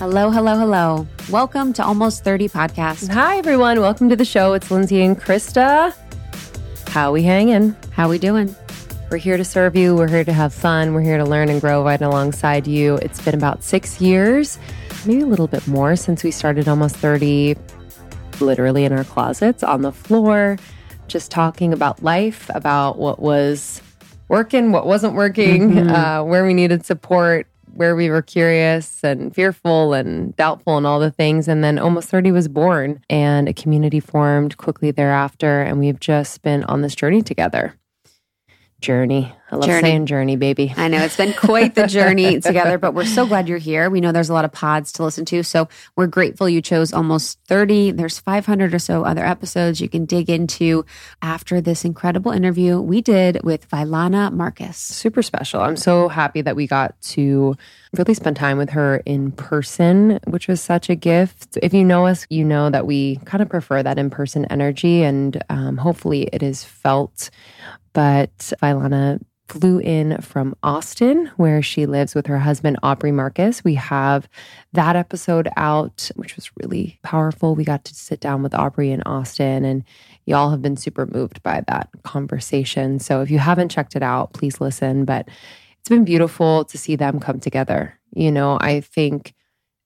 Hello, hello, hello. Welcome to Almost 30 Podcast. Hi, everyone. Welcome to the show. It's Lindsay and Krista. How we hanging? How we doing? We're here to serve you. We're here to have fun. We're here to learn and grow right alongside you. It's been about six years, maybe a little bit more, since we started Almost 30, literally in our closets, on the floor, just talking about life, about what was working, what wasn't working, mm-hmm. uh, where we needed support, where we were curious and fearful and doubtful and all the things. And then almost 30 was born and a community formed quickly thereafter. And we've just been on this journey together. Journey. I love journey. saying journey, baby. I know it's been quite the journey together, but we're so glad you're here. We know there's a lot of pods to listen to. So we're grateful you chose almost 30. There's 500 or so other episodes you can dig into after this incredible interview we did with Vylana Marcus. Super special. I'm so happy that we got to really spend time with her in person, which was such a gift. If you know us, you know that we kind of prefer that in person energy, and um, hopefully it is felt. But Vylana flew in from Austin, where she lives with her husband, Aubrey Marcus. We have that episode out, which was really powerful. We got to sit down with Aubrey in Austin, and y'all have been super moved by that conversation. So if you haven't checked it out, please listen. But it's been beautiful to see them come together. You know, I think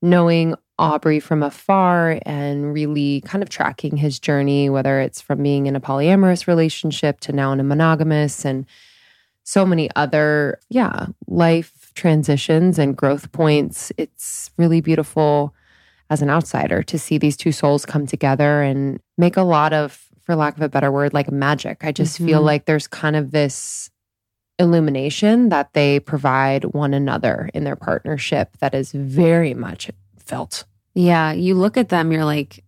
knowing Aubrey from afar and really kind of tracking his journey, whether it's from being in a polyamorous relationship to now in a monogamous and so many other, yeah, life transitions and growth points. It's really beautiful as an outsider to see these two souls come together and make a lot of, for lack of a better word, like magic. I just mm-hmm. feel like there's kind of this illumination that they provide one another in their partnership that is very much felt. Yeah, you look at them, you're like,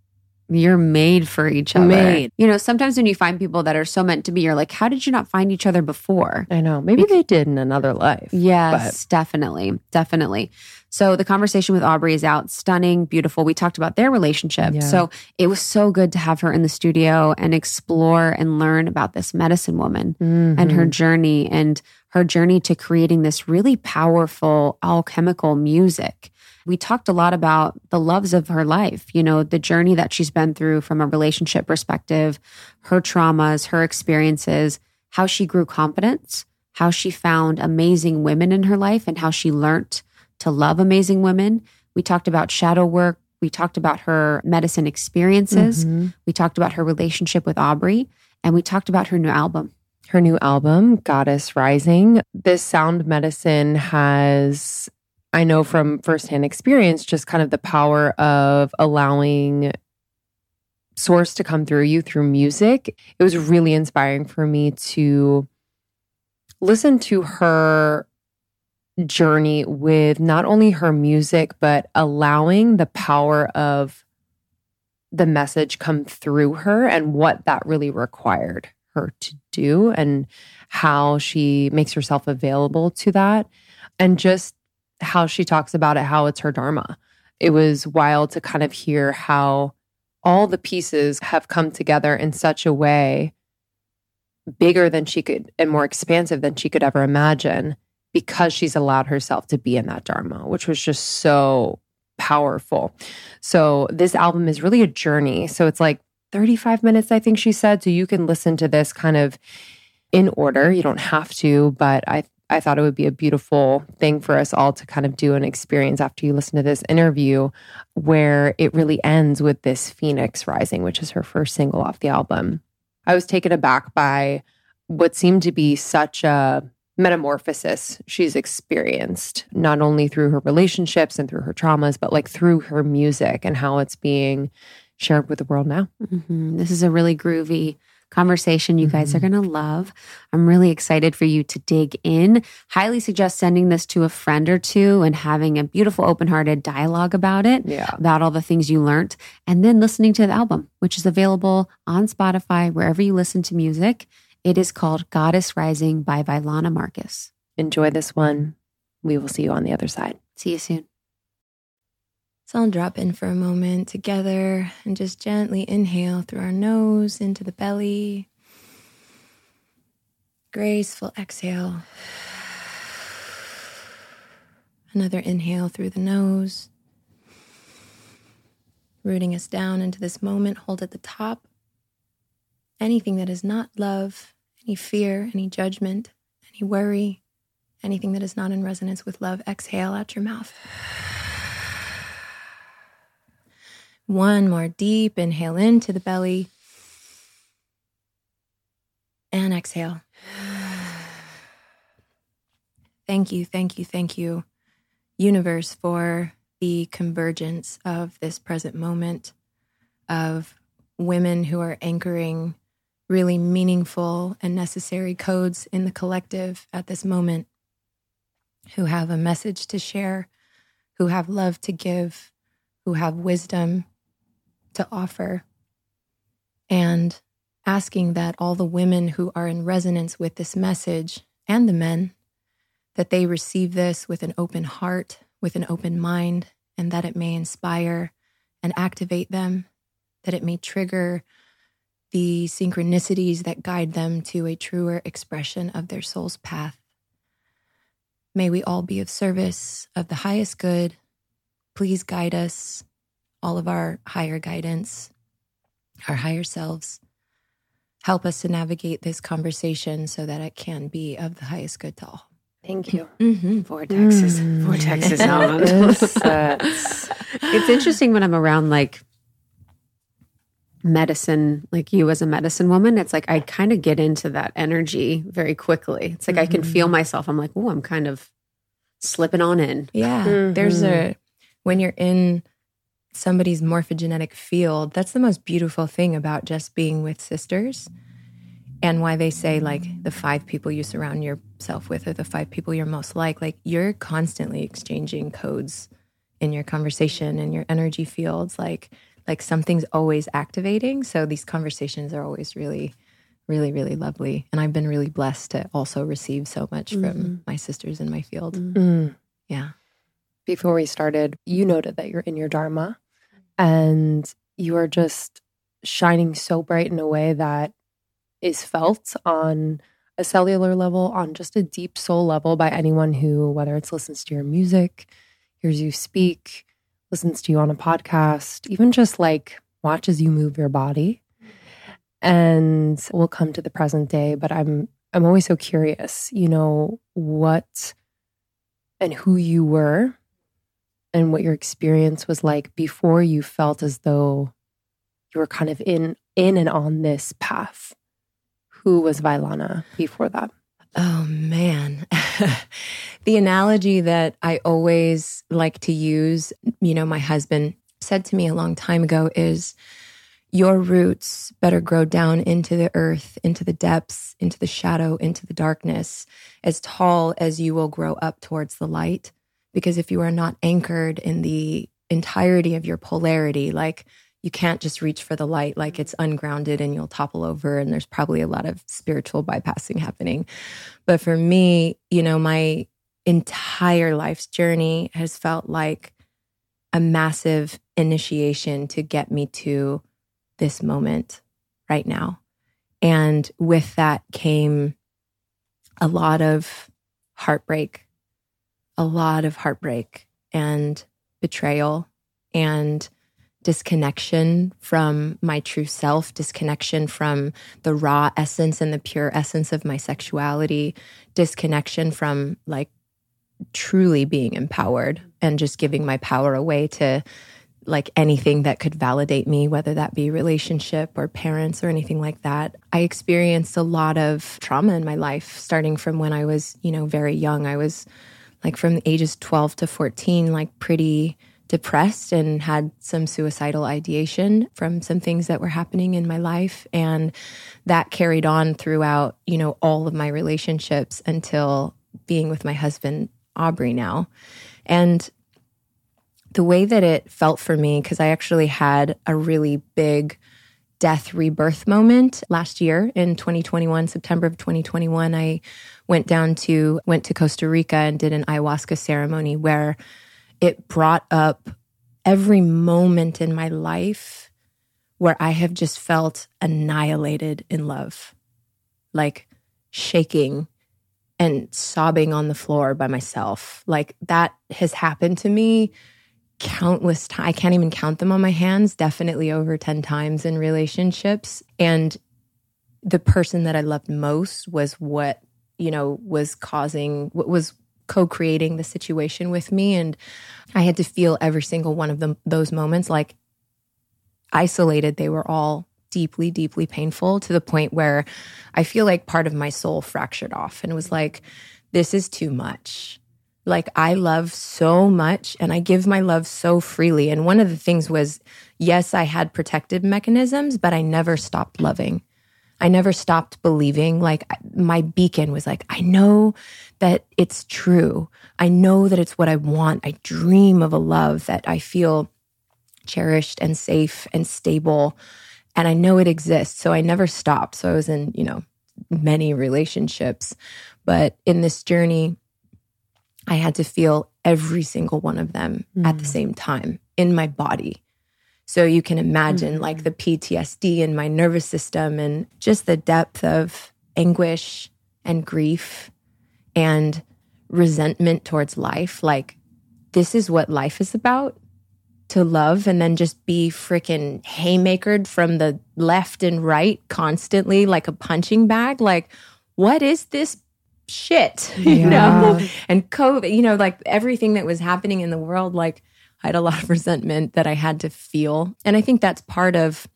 you're made for each other. Made. You know, sometimes when you find people that are so meant to be, you're like, how did you not find each other before? I know. Maybe because, they did in another life. Yes, but. definitely. Definitely. So the conversation with Aubrey is out. Stunning, beautiful. We talked about their relationship. Yeah. So it was so good to have her in the studio and explore and learn about this medicine woman mm-hmm. and her journey and her journey to creating this really powerful alchemical music we talked a lot about the loves of her life, you know, the journey that she's been through from a relationship perspective, her traumas, her experiences, how she grew confidence, how she found amazing women in her life, and how she learned to love amazing women. We talked about shadow work. We talked about her medicine experiences. Mm-hmm. We talked about her relationship with Aubrey, and we talked about her new album her new album, Goddess Rising. This sound medicine has I know from firsthand experience just kind of the power of allowing source to come through you through music. It was really inspiring for me to listen to her journey with not only her music, but allowing the power of the message come through her and what that really required her to do and how she makes herself available to that. And just how she talks about it, how it's her dharma. It was wild to kind of hear how all the pieces have come together in such a way bigger than she could and more expansive than she could ever imagine because she's allowed herself to be in that dharma, which was just so powerful. So this album is really a journey. So it's like 35 minutes, I think she said. So you can listen to this kind of in order. You don't have to, but I I thought it would be a beautiful thing for us all to kind of do an experience after you listen to this interview where it really ends with this Phoenix Rising, which is her first single off the album. I was taken aback by what seemed to be such a metamorphosis she's experienced, not only through her relationships and through her traumas, but like through her music and how it's being shared with the world now. Mm-hmm. This is a really groovy conversation you guys mm-hmm. are going to love. I'm really excited for you to dig in. Highly suggest sending this to a friend or two and having a beautiful, open hearted dialogue about it, yeah. about all the things you learned, and then listening to the album, which is available on Spotify, wherever you listen to music. It is called Goddess Rising by Vylana Marcus. Enjoy this one. We will see you on the other side. See you soon. So I'll drop in for a moment together and just gently inhale through our nose into the belly. Graceful exhale. Another inhale through the nose. rooting us down into this moment. Hold at the top. Anything that is not love, any fear, any judgment, any worry, anything that is not in resonance with love, exhale out your mouth. One more deep inhale into the belly and exhale. Thank you, thank you, thank you, universe, for the convergence of this present moment of women who are anchoring really meaningful and necessary codes in the collective at this moment, who have a message to share, who have love to give, who have wisdom to offer. And asking that all the women who are in resonance with this message and the men that they receive this with an open heart, with an open mind, and that it may inspire and activate them, that it may trigger the synchronicities that guide them to a truer expression of their soul's path. May we all be of service of the highest good. Please guide us, all of our higher guidance, our higher selves. Help us to navigate this conversation so that it can be of the highest good to all. Thank you. Mm-hmm. Vortexes, mm. vortexes on. it's interesting when I'm around like medicine, like you as a medicine woman. It's like I kind of get into that energy very quickly. It's like mm-hmm. I can feel mm-hmm. myself. I'm like, oh, I'm kind of slipping on in. Yeah. Mm-hmm. There's a when you're in somebody's morphogenetic field, that's the most beautiful thing about just being with sisters and why they say like the five people you surround yourself with are the five people you're most like like you're constantly exchanging codes in your conversation and your energy fields like like something's always activating. So these conversations are always really really really lovely. And i've been really blessed to also receive so much mm-hmm. from my sisters in my field. Mm-hmm. yeah. Before we started you noted that you're in your dharma and you are just shining so bright in a way that is felt on a cellular level, on just a deep soul level by anyone who, whether it's listens to your music, hears you speak, listens to you on a podcast, even just like watches you move your body. And we'll come to the present day, but I'm I'm always so curious, you know, what and who you were and what your experience was like before you felt as though you were kind of in in and on this path who was Vylana before that? Oh man. the analogy that I always like to use, you know, my husband said to me a long time ago is your roots better grow down into the earth, into the depths, into the shadow, into the darkness, as tall as you will grow up towards the light. Because if you are not anchored in the entirety of your polarity, like you can't just reach for the light like it's ungrounded and you'll topple over and there's probably a lot of spiritual bypassing happening. But for me you know my entire life's journey has felt like a massive initiation to get me to this moment right now. And with that came a lot of heartbreak a lot of heartbreak and betrayal and disconnection from my true self, disconnection from the raw essence and the pure essence of my sexuality, disconnection from like truly being empowered and just giving my power away to like anything that could validate me, whether that be relationship or parents or anything like that. I experienced a lot of trauma in my life, starting from when I was, you know, very young. I was like from the ages 12 to 14, like pretty depressed and had some suicidal ideation from some things that were happening in my life. And that carried on throughout you know all of my relationships until being with my husband Aubrey now. And the way that it felt for me because I actually had a really big death rebirth moment last year in 2021 September of 2021 I went down to went to Costa Rica and did an ayahuasca ceremony where it brought up every moment in my life where I have just felt annihilated in love, like shaking and sobbing on the floor by myself. Like that has happened to me countless times. I can't even count them on my hands, definitely over 10 times in relationships. And the person that I loved most was what, you know, was causing, what was co creating the situation with me. And I had to feel every single one of them, those moments like isolated. They were all deeply, deeply painful to the point where I feel like part of my soul fractured off and was like, this is too much. Like, I love so much and I give my love so freely. And one of the things was, yes, I had protective mechanisms, but I never stopped loving. I never stopped believing. Like, my beacon was like, I know that it's true. I know that it's what I want. I dream of a love that I feel cherished and safe and stable. And I know it exists. So I never stopped. So I was in, you know, many relationships. But in this journey, I had to feel every single one of them mm. at the mm. same time in my body. So you can imagine mm. like the PTSD in my nervous system and just the depth of anguish and grief and resentment towards life. Like, this is what life is about to love and then just be freaking haymakered from the left and right constantly like a punching bag. Like, what is this shit, you yeah. know? And COVID, you know, like everything that was happening in the world, like I had a lot of resentment that I had to feel. And I think that's part of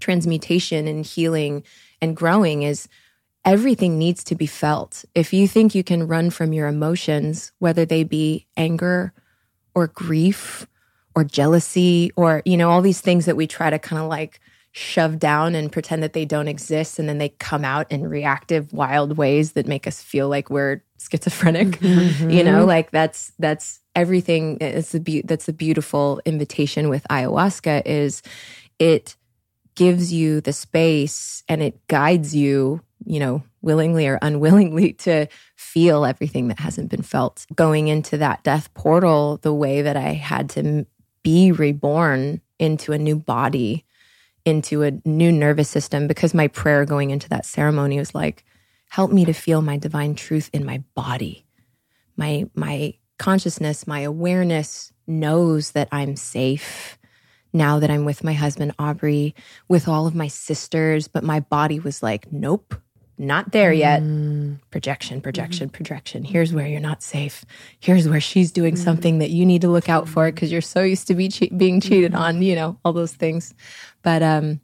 transmutation and healing and growing is everything needs to be felt. If you think you can run from your emotions, whether they be anger or grief or jealousy or, you know, all these things that we try to kind of like shove down and pretend that they don't exist and then they come out in reactive wild ways that make us feel like we're schizophrenic mm-hmm. you know like that's that's everything it's a be- that's a beautiful invitation with ayahuasca is it gives you the space and it guides you you know willingly or unwillingly to feel everything that hasn't been felt going into that death portal the way that i had to be reborn into a new body into a new nervous system because my prayer going into that ceremony was like, help me to feel my divine truth in my body. My, my consciousness, my awareness knows that I'm safe now that I'm with my husband, Aubrey, with all of my sisters. But my body was like, nope, not there yet. Mm. Projection, projection, mm. projection. Here's where you're not safe. Here's where she's doing mm. something that you need to look out for because you're so used to be che- being cheated mm. on, you know, all those things. But um,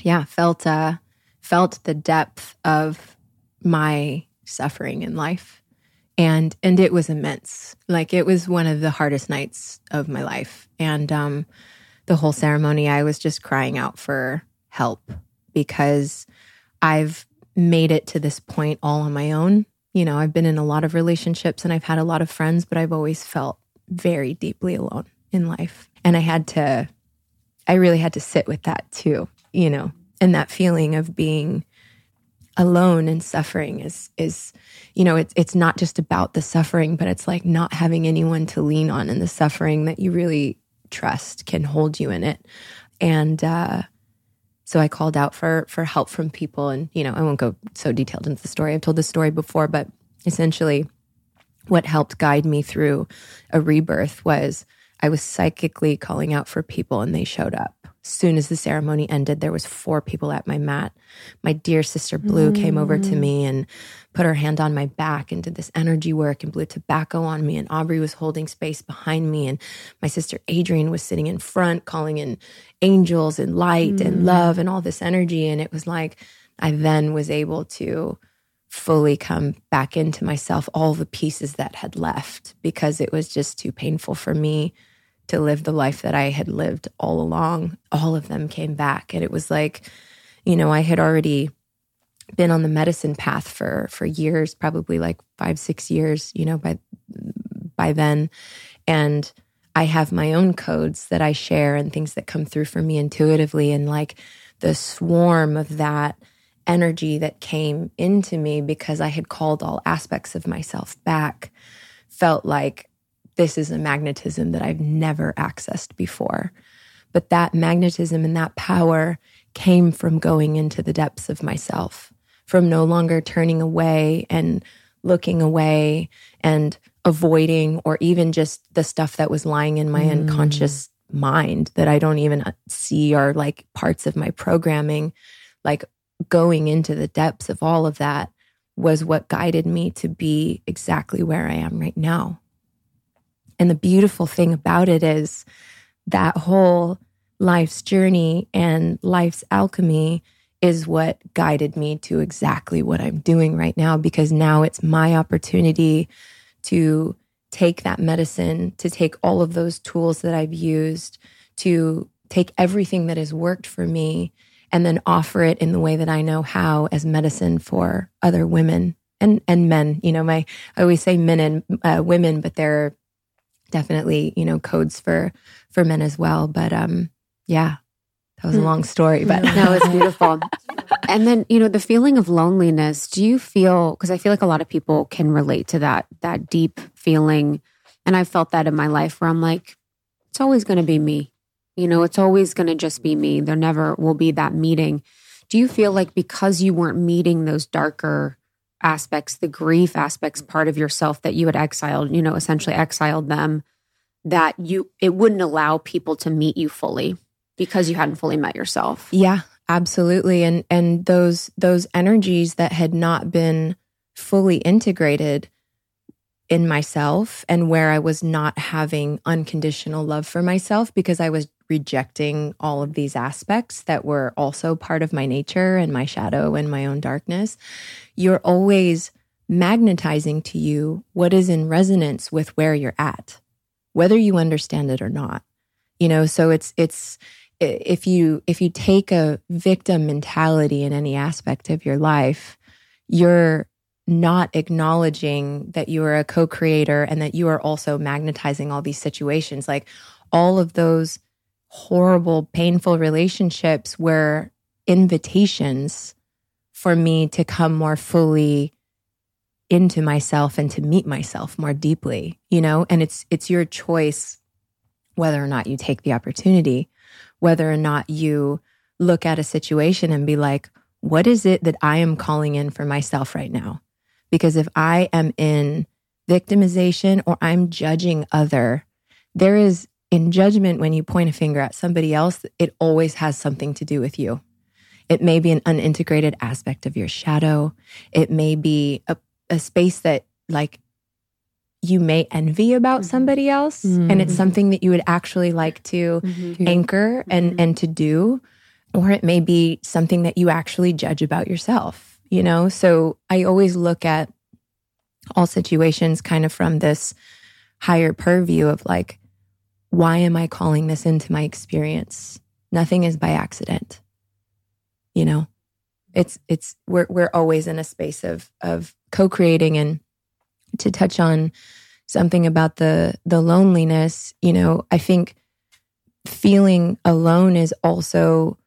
yeah, felt uh, felt the depth of my suffering in life, and and it was immense. Like it was one of the hardest nights of my life, and um, the whole ceremony, I was just crying out for help because I've made it to this point all on my own. You know, I've been in a lot of relationships and I've had a lot of friends, but I've always felt very deeply alone in life. And I had to I really had to sit with that too, you know, and that feeling of being alone and suffering is is you know it's it's not just about the suffering but it's like not having anyone to lean on and the suffering that you really trust can hold you in it and uh so I called out for for help from people and you know I won't go so detailed into the story I've told this story before but essentially what helped guide me through a rebirth was I was psychically calling out for people and they showed up. As soon as the ceremony ended, there was four people at my mat. My dear sister Blue mm. came over to me and put her hand on my back and did this energy work and blew tobacco on me. And Aubrey was holding space behind me. And my sister Adrienne was sitting in front, calling in angels and light mm. and love and all this energy. And it was like I then was able to fully come back into myself, all the pieces that had left, because it was just too painful for me to live the life that I had lived all along. All of them came back. And it was like, you know, I had already been on the medicine path for for years, probably like five, six years, you know, by by then. And I have my own codes that I share and things that come through for me intuitively. And like the swarm of that energy that came into me because I had called all aspects of myself back felt like this is a magnetism that I've never accessed before. But that magnetism and that power came from going into the depths of myself, from no longer turning away and looking away and avoiding or even just the stuff that was lying in my mm. unconscious mind that I don't even see are like parts of my programming, like going into the depths of all of that was what guided me to be exactly where I am right now. And the beautiful thing about it is that whole life's journey and life's alchemy is what guided me to exactly what I'm doing right now because now it's my opportunity to take that medicine, to take all of those tools that I've used, to take everything that has worked for me and then offer it in the way that I know how as medicine for other women and and men. You know, my I always say men and uh, women, but there are definitely you know codes for for men as well. But um, yeah, that was a long story, but no, it's beautiful. and then, you know, the feeling of loneliness, do you feel because I feel like a lot of people can relate to that that deep feeling and I felt that in my life where I'm like it's always going to be me. You know, it's always going to just be me. There never will be that meeting. Do you feel like because you weren't meeting those darker aspects, the grief aspects part of yourself that you had exiled, you know, essentially exiled them, that you it wouldn't allow people to meet you fully? because you hadn't fully met yourself. Yeah, absolutely. And and those those energies that had not been fully integrated in myself and where I was not having unconditional love for myself because I was rejecting all of these aspects that were also part of my nature and my shadow and my own darkness. You're always magnetizing to you what is in resonance with where you're at, whether you understand it or not. You know, so it's it's if you if you take a victim mentality in any aspect of your life, you're not acknowledging that you are a co-creator and that you are also magnetizing all these situations like all of those horrible painful relationships were invitations for me to come more fully into myself and to meet myself more deeply you know and it's it's your choice whether or not you take the opportunity whether or not you look at a situation and be like, what is it that I am calling in for myself right now? Because if I am in victimization or I'm judging other, there is in judgment when you point a finger at somebody else, it always has something to do with you. It may be an unintegrated aspect of your shadow. It may be a, a space that like you may envy about mm-hmm. somebody else mm-hmm. and it's mm-hmm. something that you would actually like to mm-hmm. anchor and mm-hmm. and to do or it may be something that you actually judge about yourself you know so i always look at all situations kind of from this higher purview of like why am i calling this into my experience nothing is by accident you know it's it's we're we're always in a space of of co-creating and to touch on something about the the loneliness, you know, I think feeling alone is also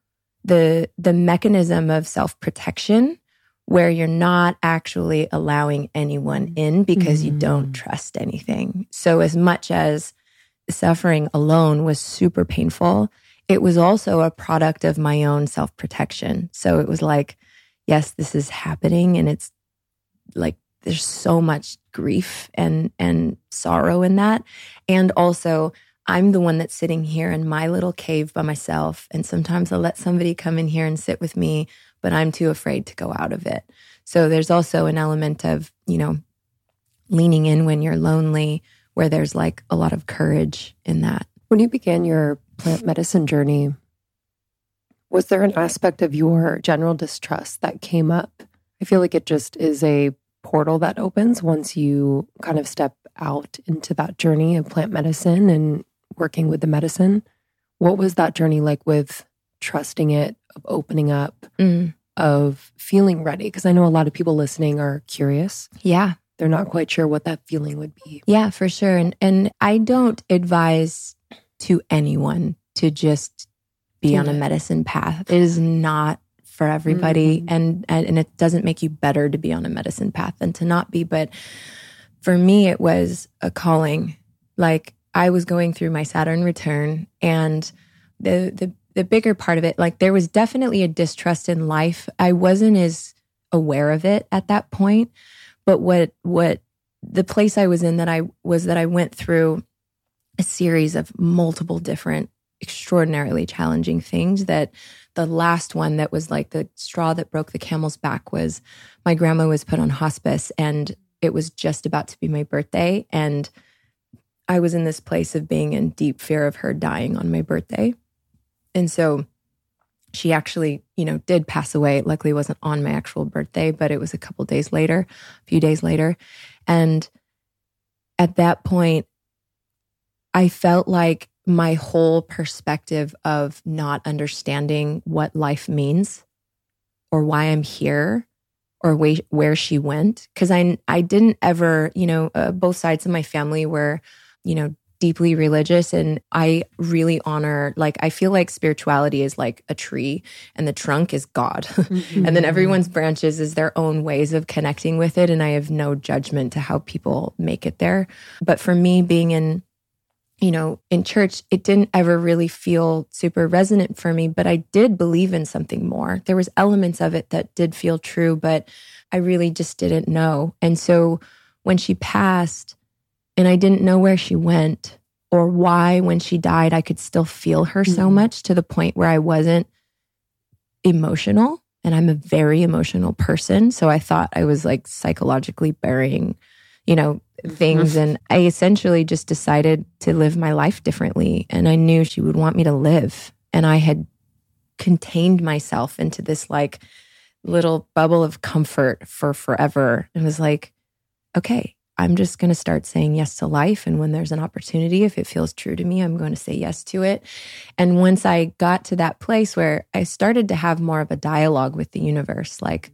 the the mechanism of self-protection where you're not actually allowing anyone in because mm-hmm. you don't mm. trust anything. So as much as suffering alone was super painful, it was also a product of my own self-protection. So it was like, yes, this is happening and it's like there's so much grief and and sorrow in that. And also i'm the one that's sitting here in my little cave by myself. And sometimes i'll let somebody come in here and sit with me but i'm too afraid to go out of it. So there's also an element of you know leaning in when you're lonely where there's like a lot of courage in that when you began your plant medicine journey was there an aspect of your general distrust that came up i feel like it just is a portal that opens once you kind of step out into that journey of plant medicine and working with the medicine. What was that journey like with trusting it, of opening up, mm. of feeling ready? Because I know a lot of people listening are curious. Yeah. They're not quite sure what that feeling would be. Yeah, for sure. And and I don't advise to anyone to just be on a medicine path. It is not for everybody mm-hmm. and, and and it doesn't make you better to be on a medicine path than to not be but for me it was a calling like i was going through my saturn return and the the the bigger part of it like there was definitely a distrust in life i wasn't as aware of it at that point but what what the place I was in that I was that I went through a series of multiple different extraordinarily challenging things that the last one that was like the straw that broke the camel's back was my grandma was put on hospice and it was just about to be my birthday and I was in this place of being in deep fear of her dying on my birthday. And so she actually, you know, did pass away. It luckily wasn't on my actual birthday, but it was a couple days later, a few days later. And at that point, I felt like my whole perspective of not understanding what life means or why I'm here or where, she went because I I didn't ever you know uh, both sides of my family were you know deeply religious and I really honor like I feel like spirituality is like a tree and the trunk is God. Mm-hmm. and then everyone's branches is their own ways of connecting with it and I have no judgment to how people make it there. But for me being in you know, in church, it didn't ever really feel super resonant for me, but I did believe in something more. There was elements of it that did feel true, but I really just didn't know. And so when she passed and I didn't know where she went or why when she died I could still feel her mm-hmm. so much to the point where I wasn't emotional and I'm a very emotional person, so I thought I was like psychologically burying, you know, things. and I essentially just decided to live my life differently. And I knew she would want me to live. And I had contained myself into this like little bubble of comfort for forever. And was like, okay, I'm just going to start saying yes to life. And when there's an opportunity, if it feels true to me, I'm going to say yes to it. And once I got to that place where I started to have more of a dialogue with the universe, like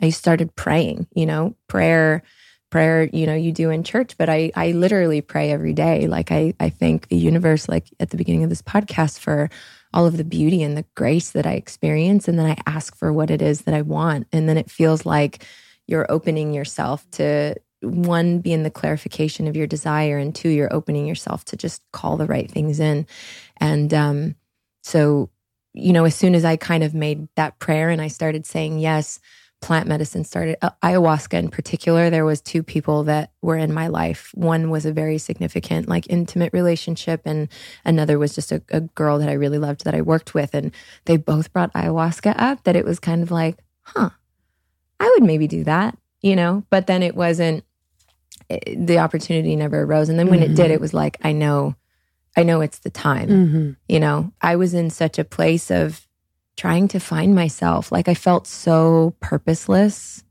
I started praying, you know, prayer prayer you know you do in church but i i literally pray every day like i i thank the universe like at the beginning of this podcast for all of the beauty and the grace that i experience and then i ask for what it is that i want and then it feels like you're opening yourself to one being the clarification of your desire and two you're opening yourself to just call the right things in. And um so you know as soon as i kind of made that prayer and i started saying yes plant medicine started uh, ayahuasca in particular there was two people that were in my life. One was a very significant like intimate relationship and another was just a, a, girl that i really loved that i worked with and they both brought ayahuasca up that it was kind of like huh i would maybe do that you know? But then it wasn't it, the opportunity never arose and then when mm-hmm. it did mm-hmm. it was like i know i know it's the time mm-hmm. you know i was in such a place of trying to find myself. Like I felt so purposeless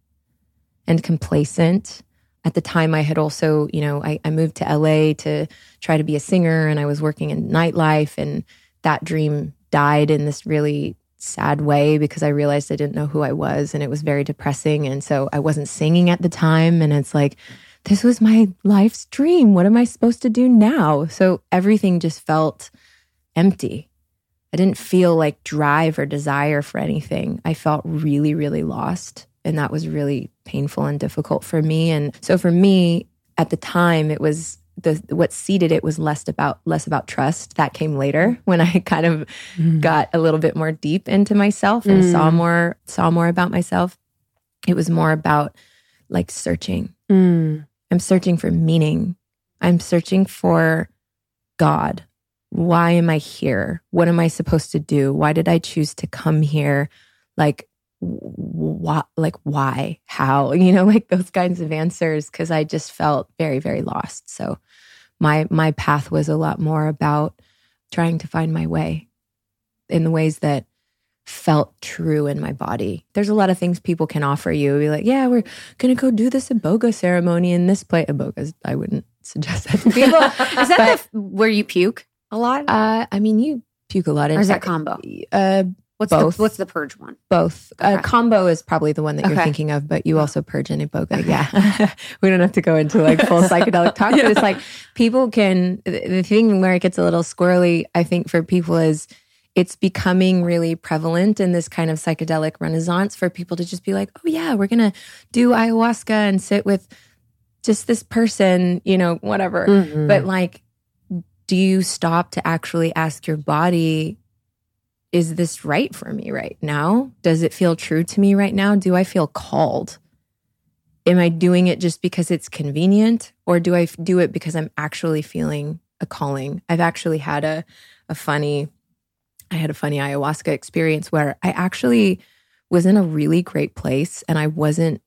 and complacent. At the time, I had also, you know, I, I moved to LA to try to be a singer and I was working in nightlife. And that dream died in this really sad way because I realized I didn't know who I was and it was very depressing. And so I wasn't singing at the time. And it's like, this was my life's dream. What am I supposed to do now? So everything just felt empty. I didn't feel like drive or desire for anything. I felt really, really lost. And that was really painful and difficult for me. And so for me, at the time, it was the what seeded it was less about less about trust. That came later when I kind of mm. got a little bit more deep into myself and mm. saw more saw more about myself. It was more about like searching. Mm. I'm searching for meaning. I'm searching for God why am I here? What am I supposed to do? Why did I choose to come here? Like, what, like, why, how, you know, like those kinds of answers. Cause I just felt very, very lost. So my, my path was a lot more about trying to find my way in the ways that felt true in my body. There's a lot of things people can offer you. Be like, yeah, we're gonna go do this iboga ceremony in this place. Iboga, I wouldn't suggest that to people. Is that but, the, where you puke? a lot? Uh, I mean, you puke a lot. Or is that kambo? Uh, what's both. The, what's the purge one? Both. Uh, okay. Uh, kambo is probably the one that you're thinking of, but you also purge in iboga. Okay. Yeah, we don't have to go into like full psychedelic talk, yeah. but it's like people can. The thing where it gets a little squirrely, I think, for people is it's becoming really prevalent in this kind of psychedelic renaissance for people to just be like, oh yeah, we're gonna do ayahuasca and sit with just this person, you know, whatever. Mm-hmm. But like do you stop to actually ask your body, is this right for me right now? Does it feel true to me right now? Do I feel called? am I doing it just because it's convenient or do I do it because I'm actually feeling a calling? I've actually had a, a funny, I had a funny ayahuasca experience where I actually was in a really great place and I wasn't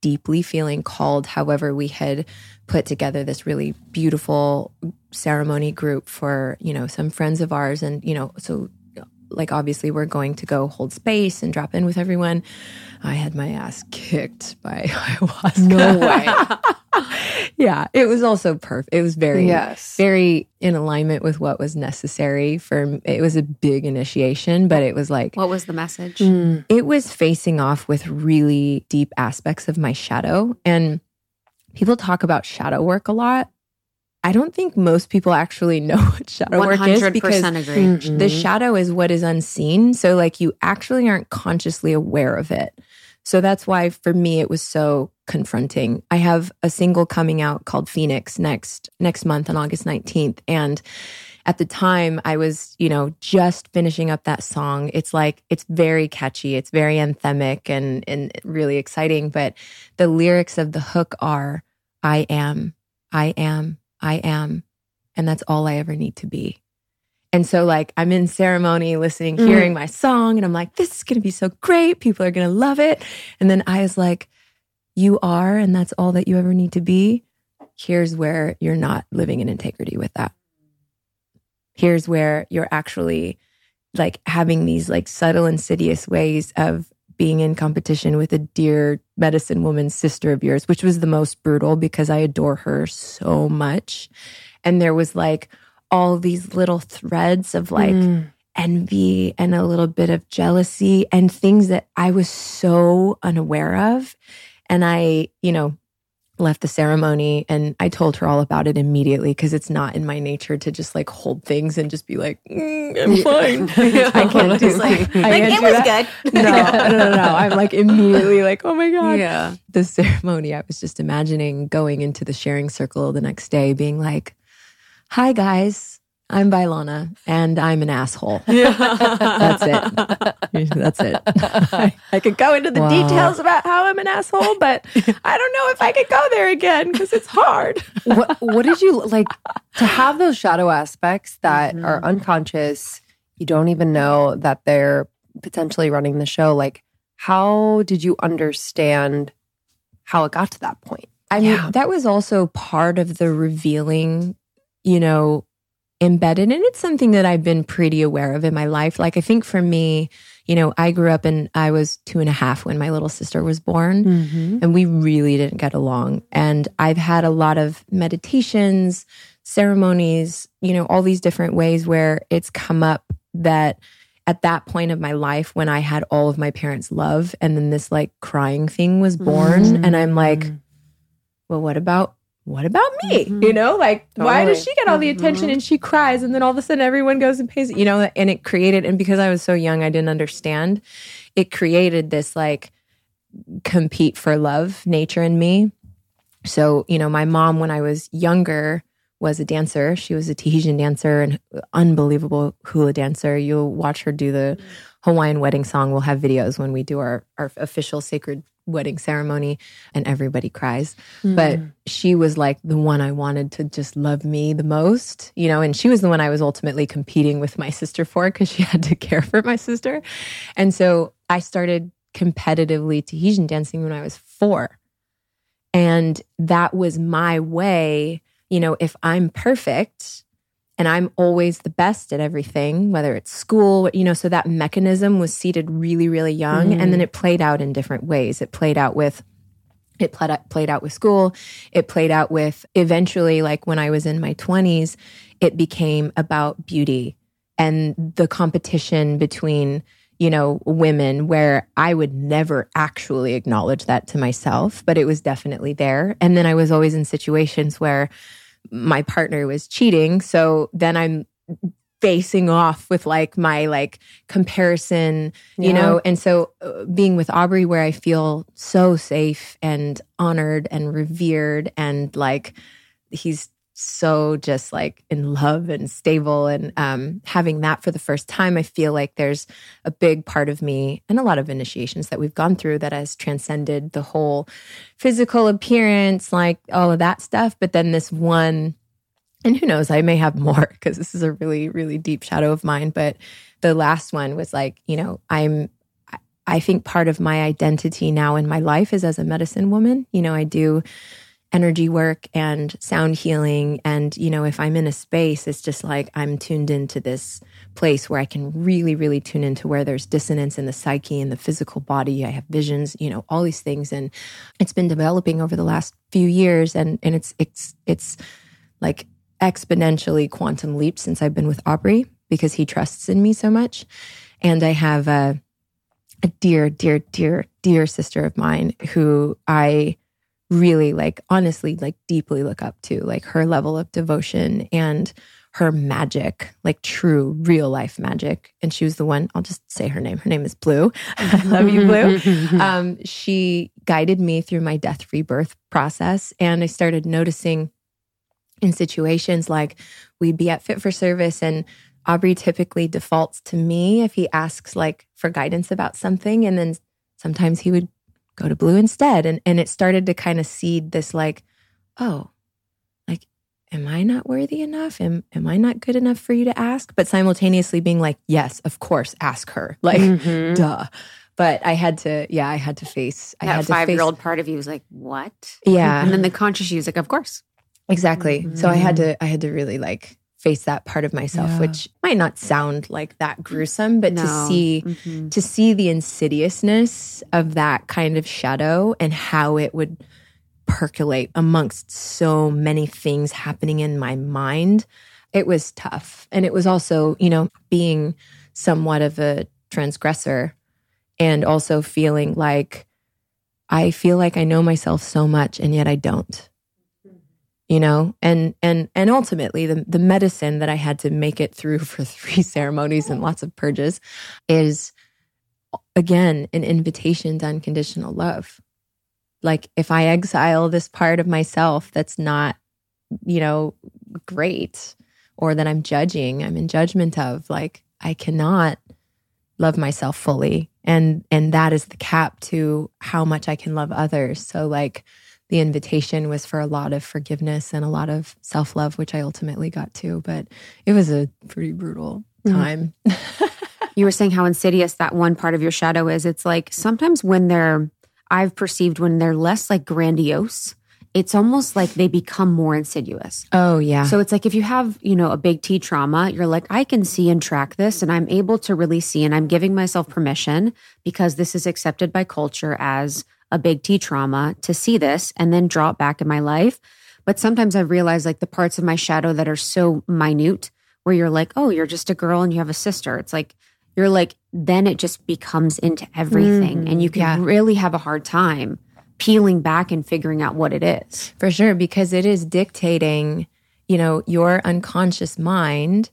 deeply feeling called. However, we had put together this really beautiful ceremony group for, you know, some friends of ours. And, you know, so like obviously we're going to go hold space and drop in with everyone. I had my ass kicked by ayahuasca. No way. yeah, it was also perfect. It was very, yes. very in alignment with what was necessary for. It was a big initiation, but it was like, what was the message? Mm, it was facing off with really deep aspects of my shadow, and people talk about shadow work a lot. I don't think most people actually know what shadow work is because agree. Mm-hmm. the shadow is what is unseen. So, like, you actually aren't consciously aware of it. So, that's why for me, it was so confronting. I have a single coming out called Phoenix next next month on August 19th. And at the time I was, you know, just finishing up that song. It's like it's very catchy, it's very anthemic and and really exciting, but the lyrics of the hook are I am, I am, I am. And that's all I ever need to be. And so, like, I'm in ceremony listening, mm. hearing my song, and I'm like, this is going to be so great. People are going to love it. And then I was like, you are, and that's all that you ever need to be. Here's where you're not living in integrity with that. Here's where you're actually like having these like subtle, insidious ways of being in competition with a dear medicine woman sister of yours, which was the most brutal because I adore her so much. And there was like all these little threads of like mm. envy and a little bit of jealousy and things that I was so unaware of. And I, you know, left the ceremony and I told her all about it immediately because it's not in my nature to just like hold things and just be like, mm, I'm fine. I can't do like, I like it was that. good. No, no, no, no. I'm like immediately like, oh my God. Yeah. The ceremony, I was just imagining going into the sharing circle the next day being like, hi guys. I'm Vylana and I'm an asshole. That's it. That's it. I, I, could go into the wow. details about how I'm an asshole, but I don't know if I could go there again because it's hard. what, what did you like to have those shadow aspects that mm-hmm. are unconscious? You don't even know that they're potentially running the show. Like, how did you understand how it got to that point? I mean, yeah. that was also part of the revealing, you know, embedded and it's something that I've been pretty aware of in my life. Like I think for me, you know, I grew up and I was two and a half when my little sister was born mm-hmm. and we really didn't get along. And I've had a lot of meditations, ceremonies, you know, all these different ways where it's come up that at that point of my life when I had all of my parents' love and then this like crying thing was born mm-hmm. and I'm like, well, what about what about me? Mm-hmm. You know, like totally. why does she get all the attention mm-hmm. and she cries and then all of a sudden everyone goes and pays, you know, and it created, and because I was so young, I didn't understand, it created this like compete for love nature in me. So, you know, my mom, when I was younger, was a dancer. She was a Tahitian dancer and unbelievable hula dancer. You'll watch her do the Hawaiian wedding song. We'll have videos when we do our, our official sacred wedding ceremony and everybody cries. Mm. But she was like the one I wanted to just love me the most, you know, and she was the one I was ultimately competing with my sister for because she had to care for my sister. And so I started competitively Tahitian dancing when I was four. And that was my way, you know, if I'm perfect, and I'm always the best at everything, whether it's school, you know, so that mechanism was seated really, really young. Mm-hmm. And then it played out in different ways. It played out with, it played out, played out with school. It played out with eventually, like when I was in my 20s, it became about beauty and the competition between, you know, women where I would never actually acknowledge that to myself, but it was definitely there. And then I was always in situations where, my partner was cheating. So then I'm facing off with like my like comparison, you yeah. know. And so uh, being with Aubrey where I feel so safe and honored and revered and like he's so just like in love and stable. And um, having that for the first time, I feel like there's a big part of me and a lot of initiations that we've gone through that has transcended the whole physical appearance, like all of that stuff. But then this one, and who knows, I may have more because this is a really, really deep shadow of mine. But the last one was like, you know, I'm I think part of my identity now in my life is as a medicine woman. You know, I do energy work and sound healing. And, you know, if I'm in a space, it's just like I'm tuned into this place where I can really, really tune into where there's dissonance in the psyche and the physical body. I have visions, you know, all these things. And it's been developing over the last few years. And, and it's, it's, it's like exponentially quantum leap since I've been with Aubrey because he trusts in me so much. And I have a, a dear, dear, dear, dear sister of mine who I really like honestly like deeply look up to like her level of devotion and her magic like true real life magic. And she was the one i'll just say her name her name is blue. I love you blue. Um, she guided me through my death rebirth process and i started noticing in situations like we'd be at fit for service and aubrey typically defaults to me if he asks like for guidance about something and then sometimes he would go to blue instead. And and it started to kind of seed this like, oh, like, am I not worthy enough? Am am I not good enough for you to ask? But simultaneously being like, yes, of course, ask her. Like, mm-hmm. duh. But I had to, yeah, I had to face. I that had five year old part of you was like, what? Yeah, and then the conscious you was like, of course, exactly. Mm-hmm. So I had to, I had to really like face that part of myself yeah. which might not sound like that gruesome but no. to see mm-hmm. to see the insidiousness of that kind of shadow and how it would percolate amongst so many things happening in my mind it was tough and it was also you know being somewhat of a transgressor and also feeling like i feel like i know myself so much and yet i don't you know? And and and ultimately the the medicine that i had to make it through for three ceremonies and lots of purges is again an invitation to unconditional love. Like if i exile this part of myself that's not you know great or that i'm judging i'm in judgment of like i cannot love myself fully. And and that is the cap to how much i can love others. So like the invitation was for a lot of forgiveness and a lot of self love, which I ultimately got to. But it was a pretty brutal mm-hmm. time. Mm. you were saying how insidious that one part of your shadow is. It's like sometimes when they're, I've perceived when they're less like grandiose, it's almost like they become more insidious. Oh, yeah. So it's like if you have, you know, a big T trauma, you're like, I can see and track this, and I'm able to really see, and I'm giving myself permission because this is accepted by culture as a big T trauma to see this and then draw it back in my life. But sometimes I realize like the parts of my shadow that are so minute where you're like, oh, you're just a girl and you have a sister. It's like, you're like, then it just becomes into everything. Mm, and you can yeah. really have a hard time peeling back and figuring out what it is. For sure, because it is dictating, you know, your unconscious mind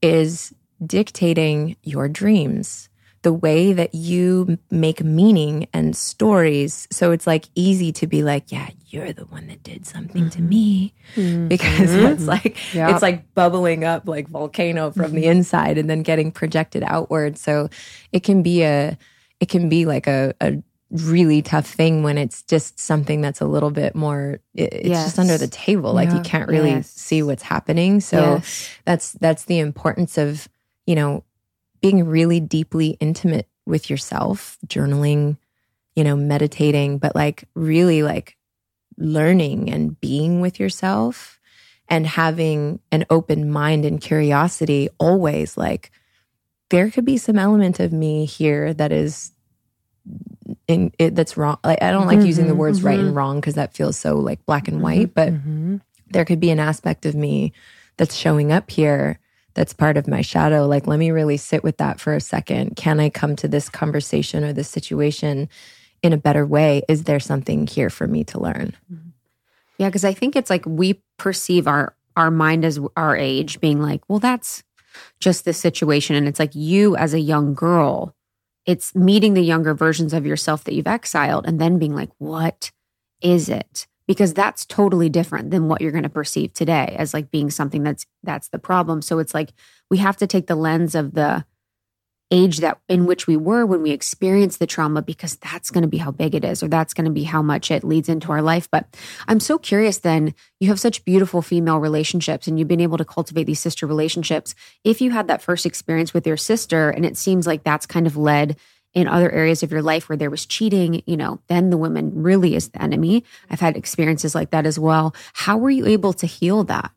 is dictating your dreams the way that you make meaning and stories. So it's like easy to be like, yeah, you're the one that did something mm-hmm. to me mm-hmm. because it's like, yep. it's like bubbling up like volcano from mm-hmm. the inside and then getting projected outward. So it can be a, it can be like a, a really tough thing when it's just something that's a little bit more it's yes. just under the table like yeah. you can't really yes. see what's happening so yes. that's that's the importance of you know being really deeply intimate with yourself, journaling, you know, meditating, but like really like learning and being with yourself and having an open mind and curiosity always like there could be some element of me here that is in it that's wrong like i don't like mm-hmm, using the words mm-hmm. right and mm-hmm. wrong because that feels so like black and white mm-hmm, but mm-hmm. there could be an aspect of me that's showing up here that's part of my shadow. Like, let me really sit with that for a second. Can I come to this conversation or this situation in a better way? Is there something here for me to learn? Mm-hmm. Yeah, because I think it's like we perceive our our mind as our age being like, well, that's just this situation. And it's like you as a young girl, it's meeting the younger versions of yourself that you've exiled and then being like, what is it? Because that's totally different than what you're going to perceive today as like being something that's that's the problem. So it's like we have to take the lens of the age that in which we were when we experienced the trauma because that's going to be how big it is or that's going to be how much it leads into our life but i'm so curious then you have such beautiful female relationships and you've been able to cultivate these sister relationships if you had that first experience with your sister and it seems like that's kind of led in other areas of your life where there was cheating, you know, then the woman really is the enemy. I've had experiences like that as well. How were you able to heal that?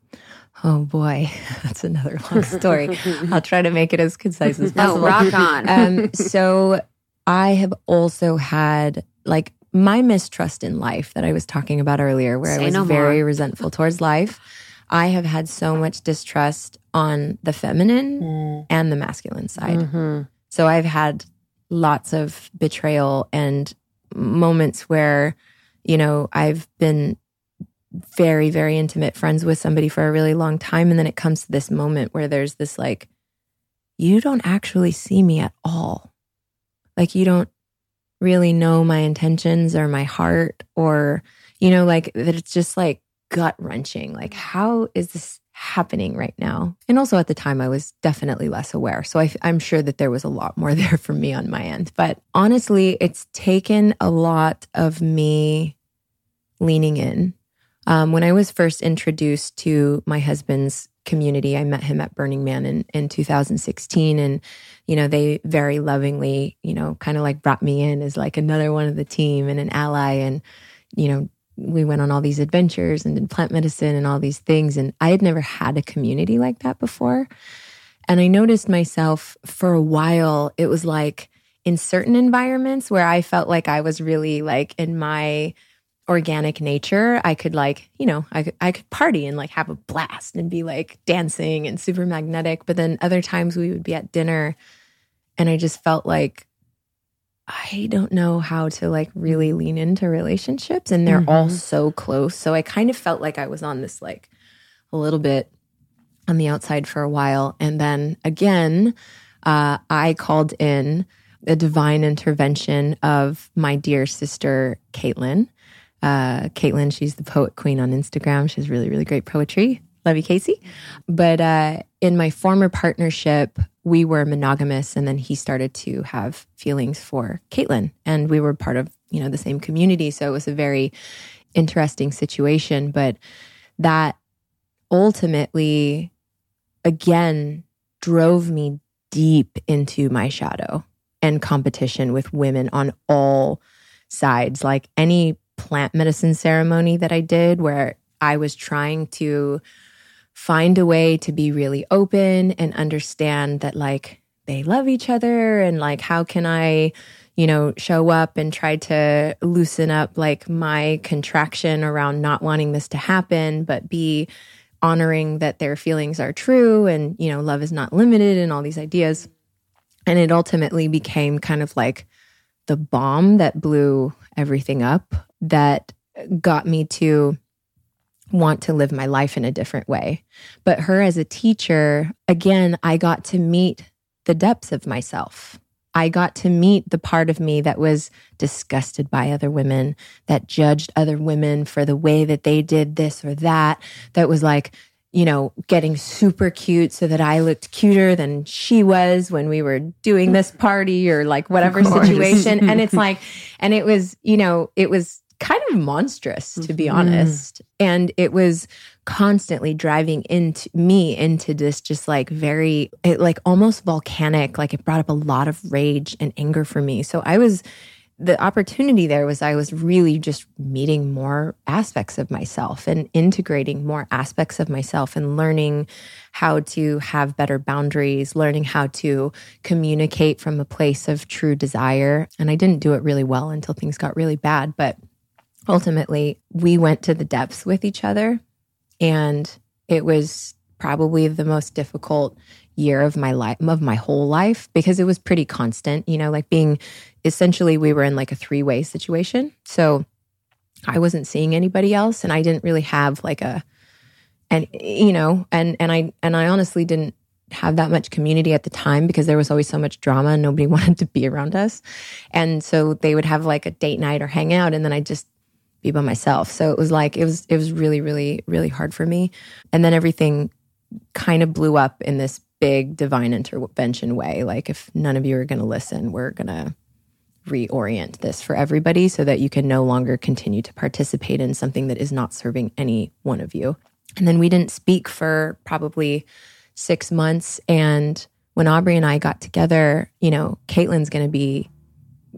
Oh boy, that's another long story. I'll try to make it as concise as possible. Oh, rock on. um, so I have also had like my mistrust in life that I was talking about earlier, where Say I was no very more. resentful towards life. I have had so much distrust on the feminine mm. and the masculine side. Mm-hmm. So I've had lots of betrayal and moments where, you know, I've been very, very intimate friends with somebody for a really long time. And then it comes to this moment where there's this like, you don't actually see me at all. Like, you don't really know my intentions or my heart, or, you know, like that it's just like gut wrenching. Like, how is this happening right now? And also at the time, I was definitely less aware. So I, I'm sure that there was a lot more there for me on my end. But honestly, it's taken a lot of me leaning in um, when I was first introduced to my husband's community, I met him at Burning Man in, in 2016. And, you know, they very lovingly, you know, kind of like brought me in as like another one of the team and an ally. And, you know, we went on all these adventures and did plant medicine and all these things. And I had never had a community like that before. And I noticed myself for a while, it was like in certain environments where I felt like I was really like in my organic nature, I could like, you know, I could, I could party and like have a blast and be like dancing and super magnetic. But then other times we would be at dinner and I just felt like I don't know how to like really lean into relationships and they're mm-hmm. all so close. So I kind of felt like I was on this like a little bit on the outside for a while. And then again, uh, I called in a divine intervention of my dear sister, Caitlin uh, Caitlin. She's the poet queen on Instagram. She has really, really great poetry. Love you, Casey. But uh, in my former partnership, we were monogamous, and then he started to have feelings for Caitlin, and we were part of you know the same community. So it was a very interesting situation. But that ultimately, again, drove me deep into my shadow and competition with women on all sides. Like any plant medicine ceremony that I did where I was trying to find a way to be really open and understand that like they love each other and like how can I you know show up and try to loosen up like my contraction around not wanting this to happen but be honoring that their feelings are true and you know love is not limited and all these ideas. And it ultimately became kind of like the bomb that blew everything up that got me to want to live my life in a different way. But her as a teacher, again, I got to meet the depths of myself. I got to meet the part of me that was disgusted by other women, that judged other women for the way that they did this or that, that was like, you know, getting super cute so that I looked cuter than she was when we were doing this party or like whatever situation. and it's like, and it was, you know, it was kind of monstrous to be mm-hmm. honest and it was constantly driving into me into this just like very it like almost volcanic like it brought up a lot of rage and anger for me so i was the opportunity there was I was really just meeting more aspects of myself and integrating more aspects of myself and learning how to have better boundaries, learning how to communicate from a place of true desire. And I didn't do it really well until things got really bad. But ultimately, we went to the depths with each other. And it was probably the most difficult year of my life of my whole life because it was pretty constant you know like being essentially we were in like a three-way situation so i wasn't seeing anybody else and i didn't really have like a and you know and and i and i honestly didn't have that much community at the time because there was always so much drama and nobody wanted to be around us and so they would have like a date night or hang out and then i just be by myself. So it was like it was it was really really really hard for me. And then everything kind of blew up in this big divine intervention way. Like if none of you are going to listen, we're going to reorient this for everybody so that you can no longer continue to participate in something that is not serving any one of you. And then we didn't speak for probably 6 months and when Aubrey and I got together, you know, Caitlin's going to be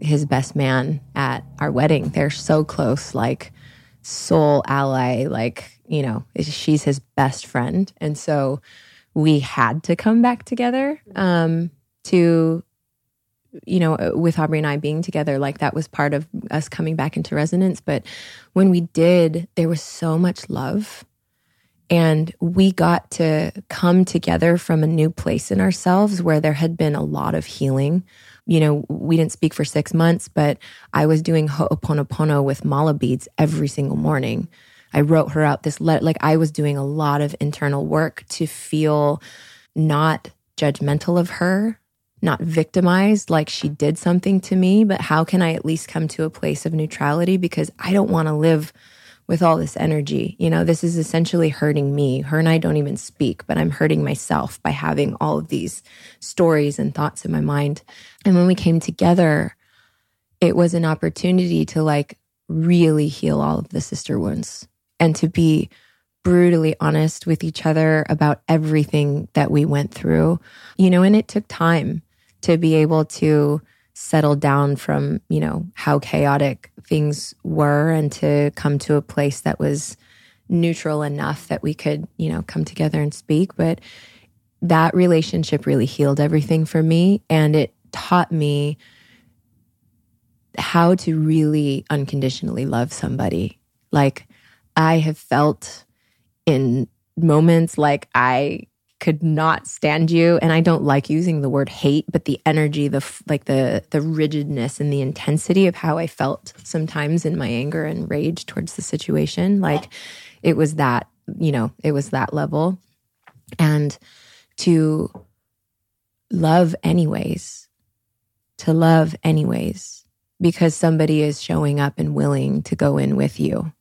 his best man at our wedding. They're so close, like soul ally, like, you know, she's his best friend. And so we had to come back together um, to, you know, with Aubrey and I being together, like that was part of us coming back into resonance. But when we did, there was so much love. And we got to come together from a new place in ourselves where there had been a lot of healing you know, we didn't speak for six months, but I was doing Ho'oponopono with mala beads every single morning. I wrote her out this letter. Like I was doing a lot of internal work to feel not judgmental of her, not victimized, like she did something to me, but how can I at least come to a place of neutrality? Because I don't want to live with all this energy. You know, this is essentially hurting me. Her and I don't even speak, but I'm hurting myself by having all of these stories and thoughts in my mind. And when we came together, it was an opportunity to like really heal all of the sister wounds and to be brutally honest with each other about everything that we went through. You know, and it took time to be able to settle down from, you know, how chaotic things were and to come to a place that was neutral enough that we could, you know, come together and speak. But that relationship really healed everything for me. And it taught me how to really unconditionally love somebody. Like I have felt in moments like I could not stand you. And i don't like using the word hate but the energy the like the the rigidness and the intensity of how i felt sometimes in my anger and rage towards the situation. Like it was that you know it was that level. And to love anyways to love anyways because somebody is showing up and willing to go in with you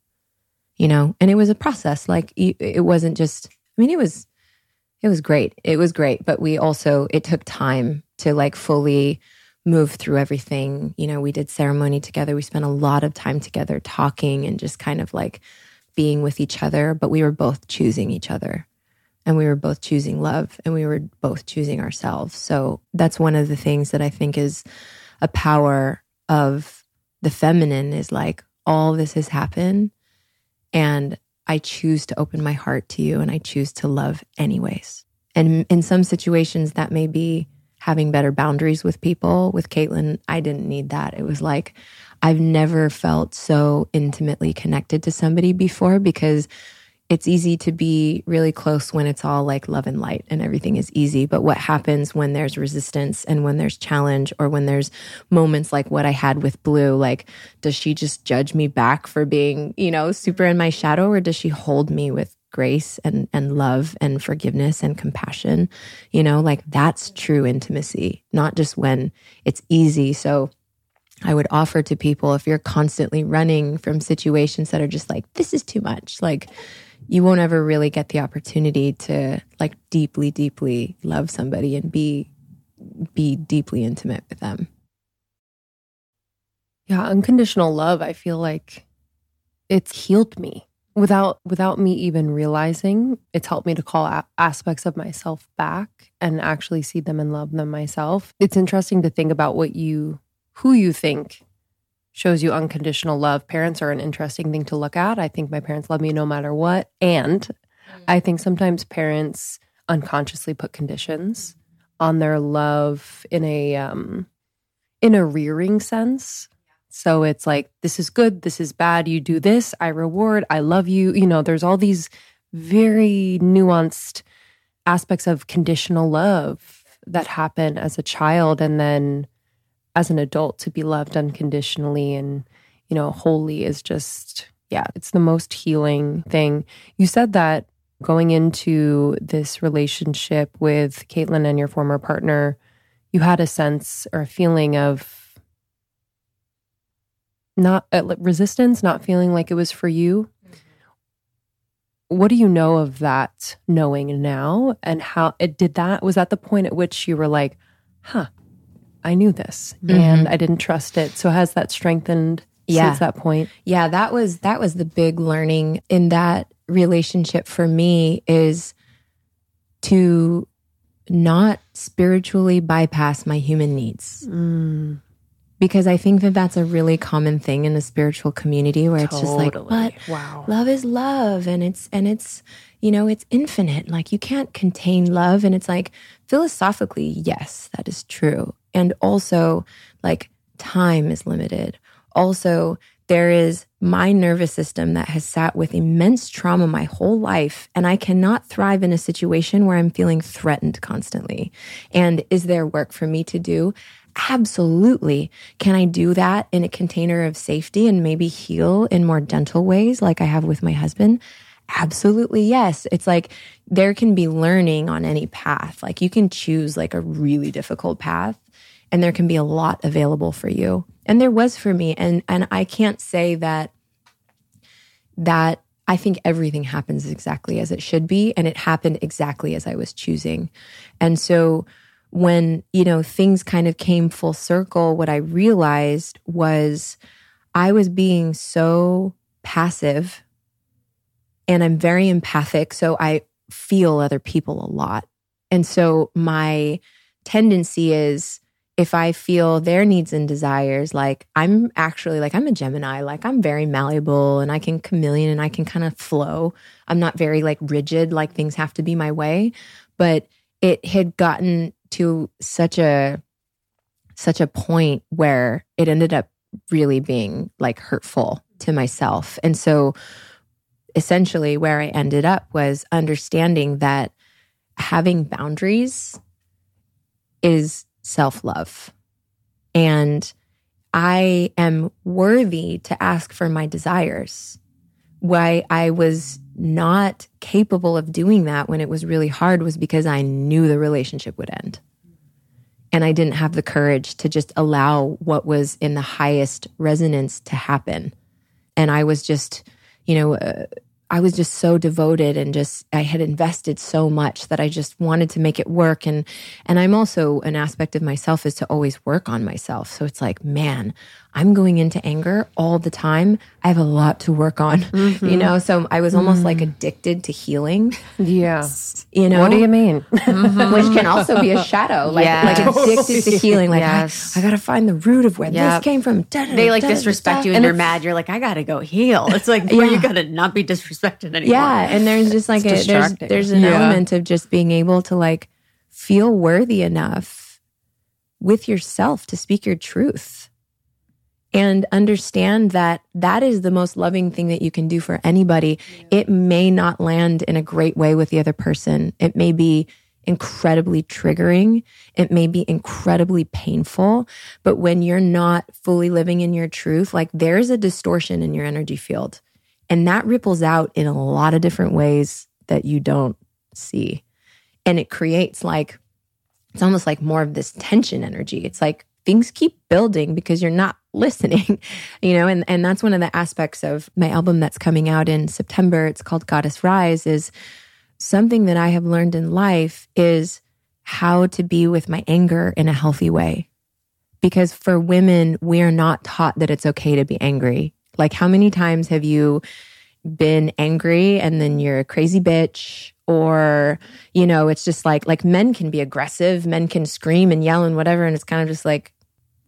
you know? And it was a process. Like it wasn't just i mean it was it was great. It was great. But we also, it took time to like fully move through everything. You know, we did ceremony together. We spent a lot of time together talking and just kind of like being with each other. But we were both choosing each other and we were both choosing love and we were both choosing ourselves. So that's one of the things that I think is a power of the feminine is like all this has happened and I choose to open my heart to you and I choose to love anyways. And in some situations, that may be having better boundaries with people. With Caitlin, I didn't need that. It was like, I've never felt so intimately connected to somebody before because it's easy to be really close when it's all like love and light and everything is easy. But what happens when there's resistance and when there's challenge or when there's moments like what I had with Blue? Like, does she just judge me back for being, you know, super in my shadow or does she hold me with grace and, and love and forgiveness and compassion? You know, like that's true intimacy, not just when it's easy. So, I would offer to people if you're constantly running from situations that are just like, this is too much, like, you won't ever really get the opportunity to like deeply deeply love somebody and be be deeply intimate with them. Yeah unconditional love i feel like it's healed me. Without without me even realizing it's helped me to call a- aspects of myself back and actually see them and love them myself. It's interesting to think about what you who you think shows you unconditional love. Parents are an interesting thing to look at. I think my parents love me no matter what. And mm. I think sometimes parents unconsciously put conditions on their love in a um in a rearing sense. So it's like this is good, this is bad, you do this, I reward, I love you. You know, there's all these very nuanced aspects of conditional love that happen as a child and then as an adult to be loved unconditionally and you know wholly is just yeah it's the most healing thing you said that going into this relationship with caitlin and your former partner you had a sense or a feeling of not uh, resistance, not feeling like it was for you. What do you know of that knowing now? And how it did that? Was that the point at which you were like, huh, I knew this mm-hmm. and I didn't trust it. So has that strengthened yeah. since that point? Yeah, that was that was the big learning in that relationship for me is to not spiritually bypass my human needs. Mm because I think that that's a really common thing in the spiritual community where it's just like, but wow. love is love and it's, and it's, you know, it's infinite. Like you can't contain love. And it's like philosophically, yes, that is true. And also like time is limited. Also, there is my nervous system that has sat with immense trauma my whole life, and I cannot thrive in a situation where I'm feeling threatened constantly. And is there work for me to do? Absolutely. Can I do that in a container of safety and maybe heal in more gentle ways like I have with my husband? Absolutely, yes. It's like there can be learning on any path. Like you can choose like a really difficult path and there can be a lot available for you. And there was for me and and I can't say that that I think everything happens exactly as it should be and it happened exactly as I was choosing. And so when, you know, things kind of came full circle, what I realized was I was being so passive and I'm very empathic. So I feel other people a lot. And so my tendency is if I feel their needs and desires, like I'm actually like I'm a Gemini, like I'm very malleable and I can chameleon and I can kind of flow. I'm not very like rigid, like things have to be my way. But it had gotten to such a such a point where it ended up really being like hurtful to myself. And so essentially where I ended up was understanding that having boundaries is self-love. And I am worthy to ask for my desires. Why I was not capable of doing that when it was really hard was because I knew the relationship would end. And I didn't have the courage to just allow what was in the highest resonance to happen. And I was just, you know, uh, I was just so devoted and just I had invested so much that I just wanted to make it work and and I'm also an aspect of myself is to always work on myself. So it's like, man, I'm going into anger all the time. I have a lot to work on, mm-hmm. you know? So I was almost mm. like addicted to healing. Yeah. You know? What do you mean? Mm-hmm. Which can also be a shadow, like, yes. like addicted to healing. Like, yes. I, I got to find the root of where yep. this came from. Da-da, they like disrespect you and, and you're mad. You're like, I got to go heal. It's like, yeah. you got to not be disrespected anymore. Yeah. And there's just like, a, there's, there's an yeah. element of just being able to like feel worthy enough with yourself to speak your truth and understand that that is the most loving thing that you can do for anybody. Yeah. It may not land in a great way with the other person. It may be incredibly triggering. It may be incredibly painful. But when you're not fully living in your truth, like there's a distortion in your energy field. And that ripples out in a lot of different ways that you don't see. And it creates like, it's almost like more of this tension energy. It's like things keep building because you're not listening you know and and that's one of the aspects of my album that's coming out in September it's called Goddess Rise is something that I have learned in life is how to be with my anger in a healthy way because for women we are not taught that it's okay to be angry like how many times have you been angry and then you're a crazy bitch? Or you know it's just like like men can be aggressive. Men can scream and yell and whatever and it's kind of just like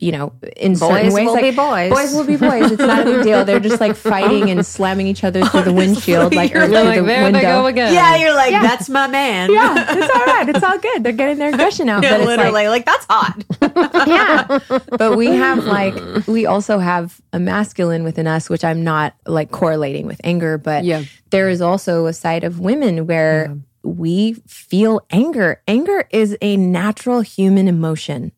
you know, in boys certain ways, will like, be boys. Boys will be boys. It's not a big deal. They're just like fighting and slamming each other through the windshield, like or through like, the there window. They go again. Yeah, you're like, yeah. that's my man. Yeah, it's all right. It's all good. They're getting their aggression out. Yeah, but literally, like, like, that's hot. yeah, but we have like we also have a masculine within us, which I'm not like correlating with anger, but yeah. there is also a side of women where. Yeah. We feel anger. Anger is a natural human emotion.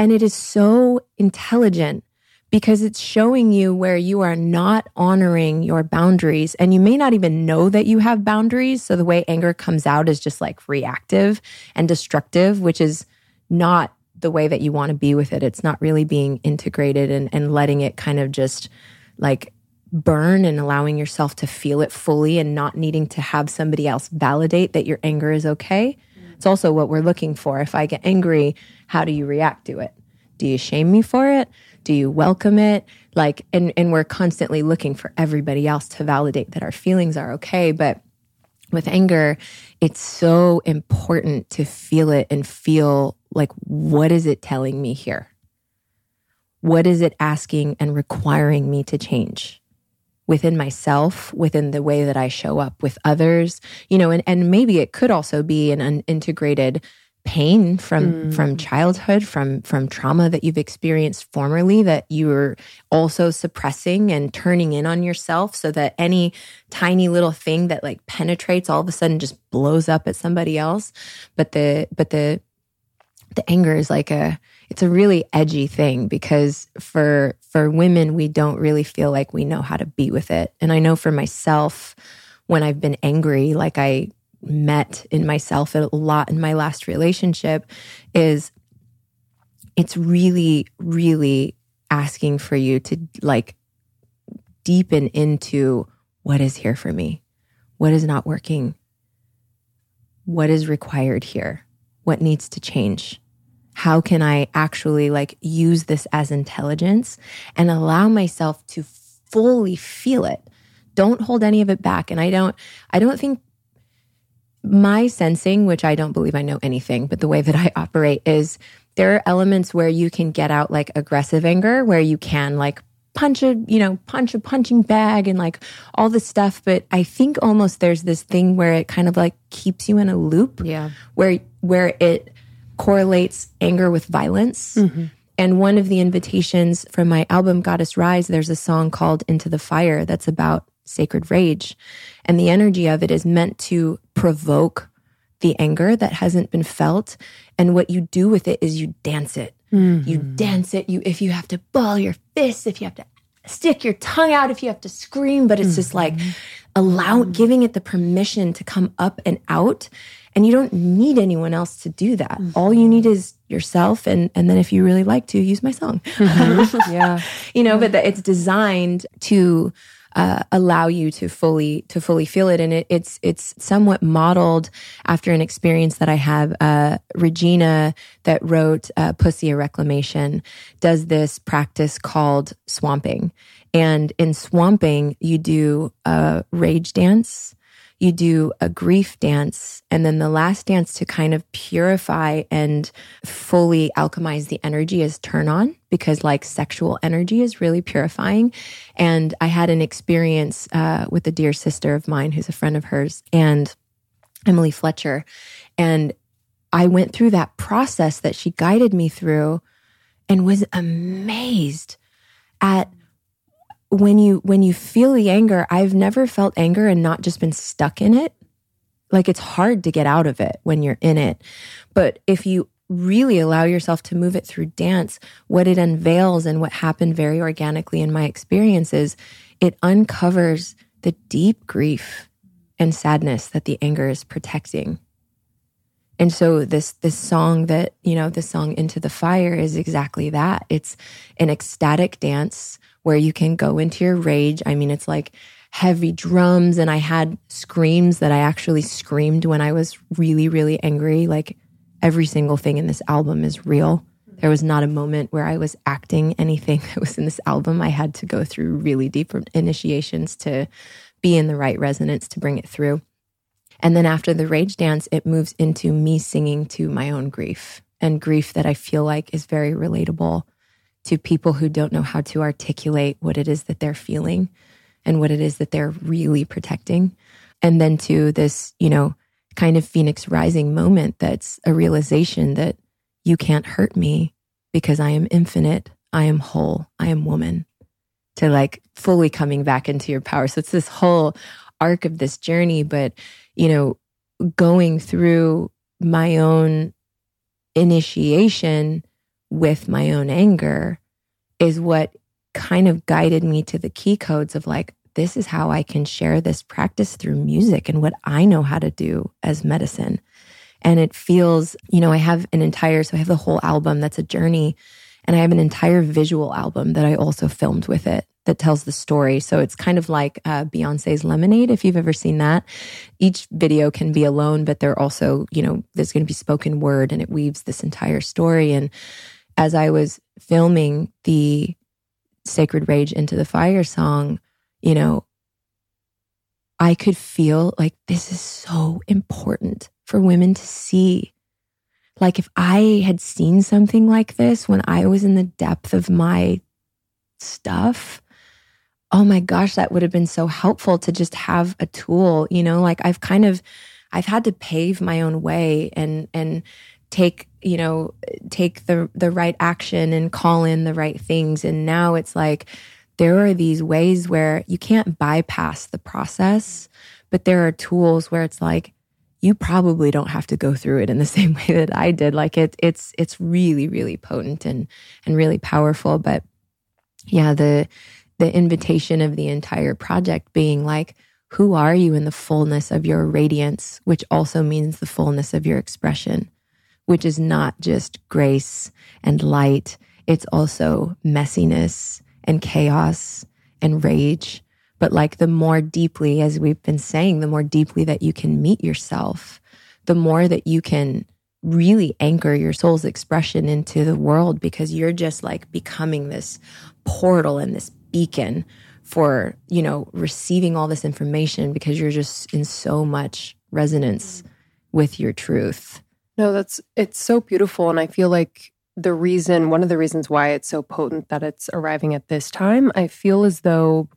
And it is so intelligent because it's showing you where you are not honoring your boundaries. And you may not even know that you have boundaries. So the way anger comes out is just like reactive and destructive, which is not the way that you want to be with it. It's not really being integrated and, and letting it kind of just like burn and allowing yourself to feel it fully and not needing to have somebody else validate that your anger is okay. It's also what we're looking for. If I get angry, how do you react to it? Do you shame me for it? Do you welcome it? Like, and, and we're constantly looking for everybody else to validate that our feelings are okay. But with anger, it's so important to feel it and feel like, what is it telling me here? What is it asking and requiring me to change? within myself, within the way that I show up with others, you know, and, and maybe it could also be an unintegrated pain from mm. from childhood from from trauma that you've experienced formerly that you're also suppressing and turning in on yourself so that any tiny little thing that like penetrates all of a sudden just blows up at somebody else but the but the the anger is like a it's a really edgy thing because for for women we don't really feel like we know how to be with it and i know for myself when i've been angry like i met in myself a lot in my last relationship is it's really really asking for you to like deepen into what is here for me what is not working what is required here what needs to change how can I actually like use this as intelligence and allow myself to fully feel it? Don't hold any of it back. And I don't, I don't think my sensing, which I don't believe I know anything, but the way that I operate is there are elements where you can get out like aggressive anger, where you can like punch a, you know, punch a punching bag and like all this stuff. But I think almost there's this thing where it kind of like keeps you in a loop. Yeah. Where, where it, correlates anger with violence. Mm-hmm. And one of the invitations from my album, Goddess Rising, there's a song called Into the Fire that's about sacred rage. And the energy of it is meant to provoke the anger that hasn't been felt. And what you do with it is you dance it. Mm-hmm. You dance it. You, if you have to ball your fists, if you have to stick your tongue out, if you have to scream, but it's mm-hmm. just like allow, giving it the permission to come up and out and you don't need anyone else to do that. Mm-hmm. All you need is yourself. And, and then if you really like to, use my song. Mm-hmm. yeah. You know, but the, it's designed to uh, allow you to fully to fully feel it, and it, it's it's somewhat modeled after an experience that I have. Uh, Regena, that wrote uh, "Pussy a Reclamation," does this practice called swamping, and in swamping, you do a rage dance you do a grief dance. And then the last dance to kind of purify and fully alchemize the energy is turn on because like sexual energy is really purifying. And I had an experience uh, with a dear sister of mine who's a friend of hers and Emily Fletcher. And I went through that process that she guided me through and was amazed at when you when you feel the anger, I've never felt anger and not just been stuck in it. Like it's hard to get out of it when you're in it. But if you really allow yourself to move it through dance, what it unveils and what happened very organically in my experiences, it uncovers the deep grief and sadness that the anger is protecting. And so this this song that, you know, the song Into the Fire is exactly that. It's an ecstatic dance where you can go into your rage. I mean, it's like heavy drums, and I had screams that I actually screamed when I was really, really angry. Like every single thing in this album is real. There was not a moment where I was acting anything that was in this album. I had to go through really deep initiations to be in the right resonance to bring it through. And then after the rage dance, it moves into me singing to my own grief and grief that I feel like is very relatable to people who don't know how to articulate what it is that they're feeling and what it is that they're really protecting. And then to this, you know, kind of phoenix rising moment that's a realization that you can't hurt me because I am infinite, I am whole, I am woman. To like fully coming back into your power. So it's this whole arc of this journey, but, you know, going through my own initiation with my own anger is what kind of guided me to the key codes of like, this is how I can share this practice through music and what I know how to do as medicine. And it feels, you know, I have an entire, so I have the whole album that's a journey. And I have an entire visual album that I also filmed with it that tells the story. So it's kind of like uh, Beyonce's Lemonade, if you've ever seen that. Each video can be alone, but they're also, you know, there's going to be spoken word and it weaves this entire story. And as I was filming the Sacred Rage into the Fire song, you know, I could feel like this is so important for women to see. Like if I had seen something like this when I was in the depth of my stuff, oh my gosh, that would have been so helpful to just have a tool, you know, like I've kind of I've had to pave my own way and and take, you know, take the the right action and call in the right things. And now it's like there are these ways where you can't bypass the process, but there are tools where it's like you probably don't have to go through it in the same way that I did. Like it it's it's really really potent and and really powerful, but yeah, the the invitation of the entire project being like who are you in the fullness of your radiance, which also means the fullness of your expression, which is not just grace and light. It's also messiness and chaos and rage. But like the more deeply, as we've been saying, the more deeply that you can meet yourself, the more that you can really anchor your soul's expression into the world because you're just like becoming this portal and this beacon for, you know, receiving all this information because you're just in so much resonance with your truth. No, that's it's so beautiful and I feel like the reason, one of the reasons why it's so potent that it's arriving at this time, I feel as though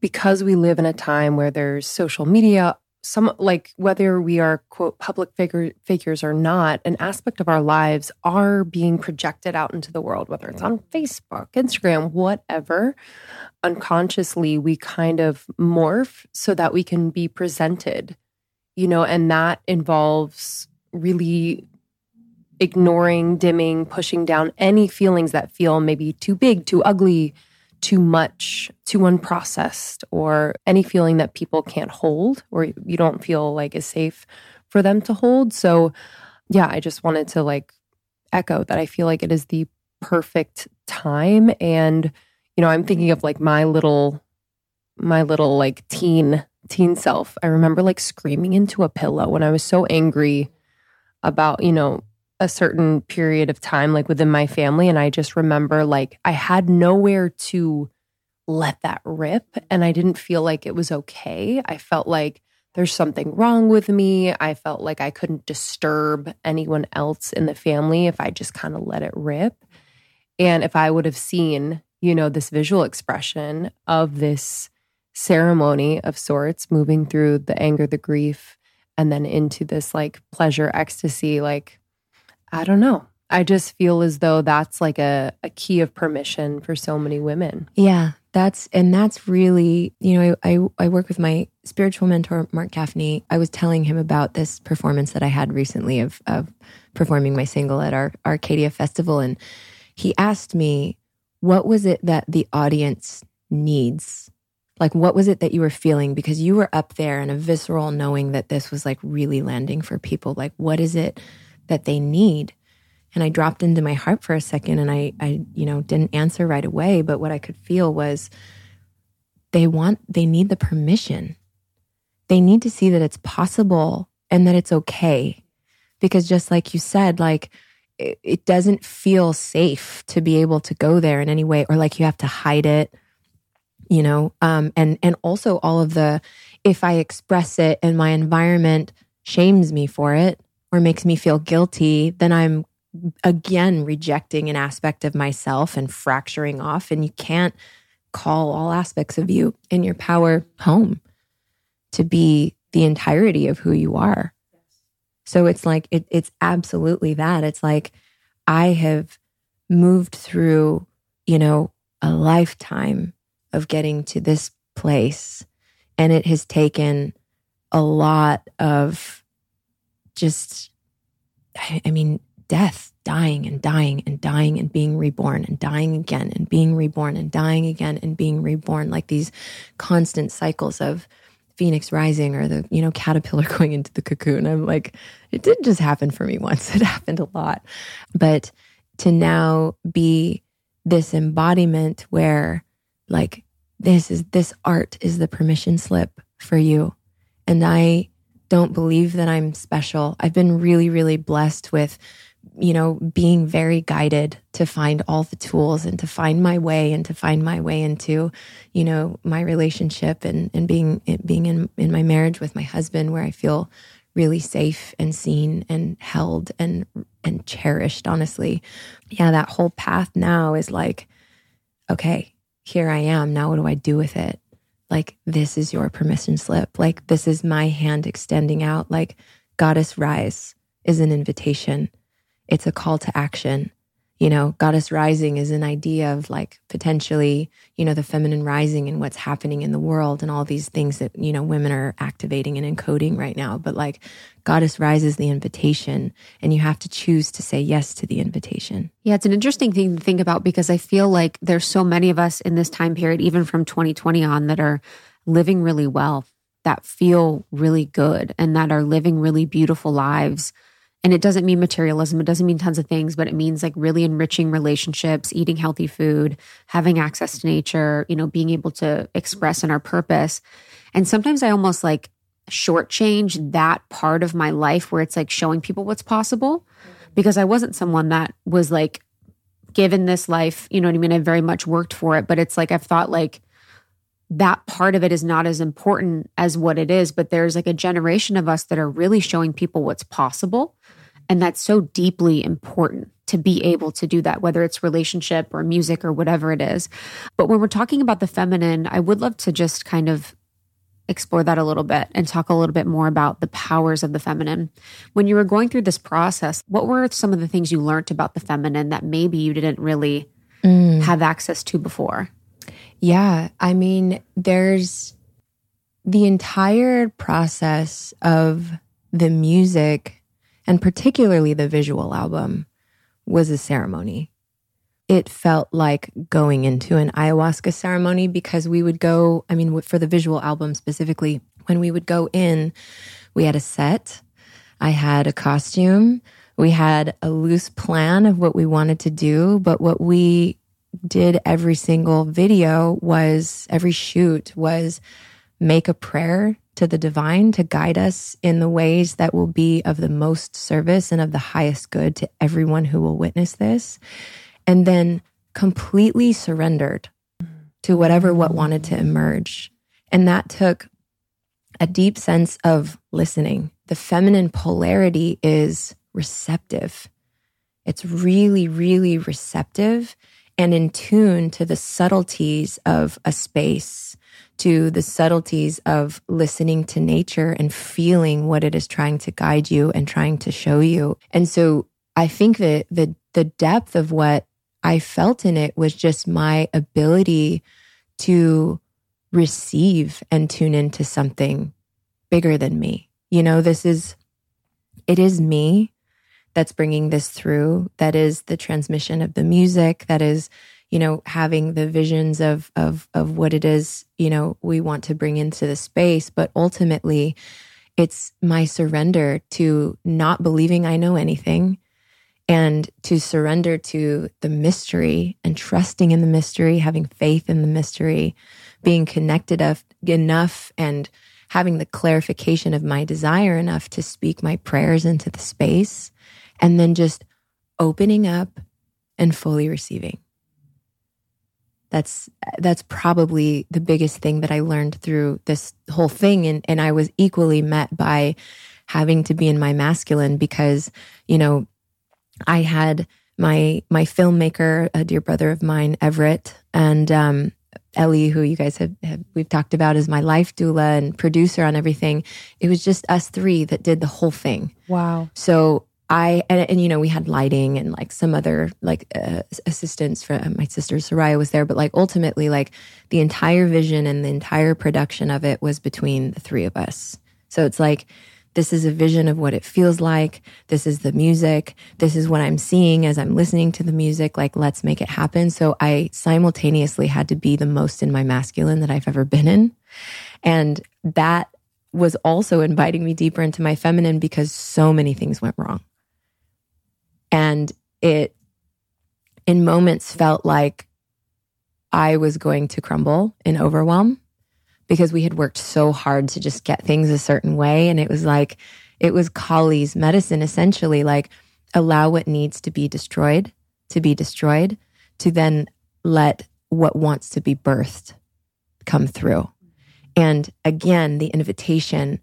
because we live in a time where there's social media, some like whether we are quote public figure, figures or not, an aspect of our lives are being projected out into the world, whether it's on Facebook, Instagram, whatever. Unconsciously, we kind of morph so that we can be presented, you know, and that involves really ignoring, dimming, pushing down any feelings that feel maybe too big, too ugly, too much, too unprocessed, or any feeling that people can't hold or you don't feel like is safe for them to hold. So, yeah, I just wanted to like echo that I feel like it is the perfect time. And, you know, I'm thinking of like my little, my little like teen, teen self. I remember like screaming into a pillow when I was so angry about, you know, a certain period of time, like within my family. And I just remember like I had nowhere to let that rip. And I didn't feel like it was okay. I felt like there's something wrong with me. I felt like I couldn't disturb anyone else in the family if I just kind of let it rip. And if I would have seen, you know, this visual expression of this ceremony of sorts moving through the anger, the grief, and then into this like pleasure, ecstasy, like I don't know. I just feel as though that's like a, a key of permission for so many women. Yeah, that's and that's really you know I, I, I work with my spiritual mentor Mark Gaffney. I was telling him about this performance that I had recently of of performing my single at our Arcadia Festival, and he asked me what was it that the audience needs like what was it that you were feeling because you were up there in a visceral knowing that this was like really landing for people like what is it that they need. And I dropped into my heart for a second and I, I, you know, didn't answer right away. But what I could feel was they want, they need the permission. They need to see that it's possible and that it's okay. Because just like you said, like, it, it doesn't feel safe to be able to go there in any way, or like you have to hide it, you know. Um, and and also all of the, if I express it and my environment shames me for it, or makes me feel guilty, then I'm again rejecting an aspect of myself and fracturing off. And you can't call all aspects of you in your power home to be the entirety of who you are. So it's like, it, it's absolutely that. It's like, I have moved through, you know, a lifetime of getting to this place. And it has taken a lot of just, I mean, death, dying and dying and dying and being reborn and dying again and being reborn and dying again and being reborn, like these constant cycles of phoenix rising or the you know caterpillar going into the cocoon. I'm like it didn't just happen for me once. It happened a lot. But to now be this embodiment where like this is this art is the permission slip for you and i don't believe that i'm special i've been really really blessed with you know, being very guided to find all the tools and to find my way and to find my way into, you know, my relationship and, and being, being in, in my marriage with my husband where I feel really safe and seen and held and, and cherished, honestly. Yeah. That whole path now is like, okay, here I am. Now what do I do with it? Like, this is your permission slip. Like, this is my hand extending out. Like, goddess rise is an invitation it's a call to action. You know, goddess rising is an idea of like potentially, you know, the feminine rising and what's happening in the world and all these things that, you know, women are activating and encoding right now. But like goddess rises the invitation and you have to choose to say yes to the invitation. Yeah, it's an interesting thing to think about because I feel like there's so many of us in this time period, even from 2020 on, that are living really well, that feel really good, and that are living really beautiful lives and it doesn't mean materialism, it doesn't mean tons of things, but it means like really enriching relationships, eating healthy food, having access to nature, you know, being able to express in our purpose. And sometimes I almost like shortchange that part of my life where it's like showing people what's possible because I wasn't someone that was like given this life, you know what I mean? I very much worked for it, but it's like I've thought like that part of it is not as important as what it is, but there's like a generation of us that are really showing people what's possible and that's so deeply important to be able to do that, whether it's relationship or music or whatever it is. But when we're talking about the feminine, I would love to just kind of explore that a little bit and talk a little bit more about the powers of the feminine. When you were going through this process, what were some of the things you learned about the feminine that maybe you didn't really mm. have access to before? Yeah. I mean, there's the entire process of the music and particularly the visual album, was a ceremony. It felt like going into an ayahuasca ceremony because we would go, I mean, for the visual album specifically, when we would go in, we had a set, I had a costume, we had a loose plan of what we wanted to do, but what we did every single video was every shoot was make a prayer to the divine to guide us in the ways that will be of the most service and of the highest good to everyone who will witness this. And then completely surrendered to whatever what wanted to emerge. And that took a deep sense of listening. The feminine polarity is receptive. It's really, really receptive and in tune to the subtleties of a space to the subtleties of listening to nature and feeling what it is trying to guide you and trying to show you. And so I think that the the depth of what I felt in it was just my ability to receive and tune into something bigger than me. You know, this is it is me that's bringing this through. That is the transmission of the music. That is you know, having the visions of of of what it is, you know, we want to bring into the space, but ultimately it's my surrender to not believing I know anything and to surrender to the mystery and trusting in the mystery, having faith in the mystery, being connected of, enough and having the clarification of my desire enough to speak my prayers into the space and then just opening up and fully receiving that's that's probably the biggest thing that I learned through this whole thing. And and I was equally met by having to be in my masculine because you know I had my my filmmaker a dear brother of mine Everett and um, Ellie who you guys have, have we've talked about as my life doula and producer on everything. It was just us three that did the whole thing. Wow. So I and, and, you know we had lighting and like some other like uh, assistants from my sister Soraya was there, but like ultimately like the entire vision and the entire production of it was between the three of us. So it's like this is a vision of what it feels like. This is the music. This is what I'm seeing as I'm listening to the music. Like let's make it happen. So I simultaneously had to be the most in my masculine that I've ever been in And that was also inviting me deeper into my feminine because so many things went wrong. And it, in moments, felt like I was going to crumble in overwhelm because we had worked so hard to just get things a certain way. And it was like, it was Kali's medicine essentially, like allow what needs to be destroyed to be destroyed, to then let what wants to be birthed come through. And again, the invitation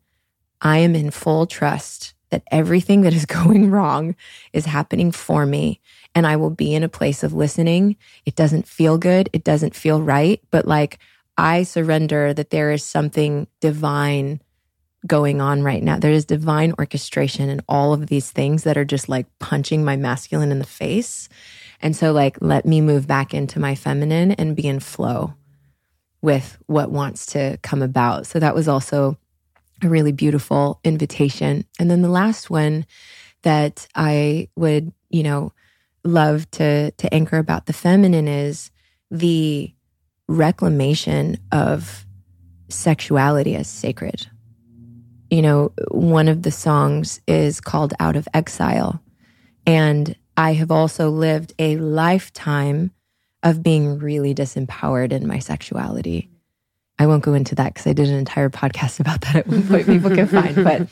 I am in full trust that everything that is going wrong is happening for me. And I will be in a place of listening. It doesn't feel good. It doesn't feel right. But like, I surrender that there is something divine going on right now. There is divine orchestration and all of these things that are just like punching my masculine in the face. And so, like, let me move back into my feminine and be in flow with what wants to come about. So, that was also a really beautiful invitation. And then the last one that I would, you know, love to to anchor about the feminine is the reclamation of sexuality as sacred. You know, one of the songs is called Out of Exile. And I have also lived a lifetime of being really disempowered in my sexuality. I won't go into that because I did an entire podcast about that at one point people can find. But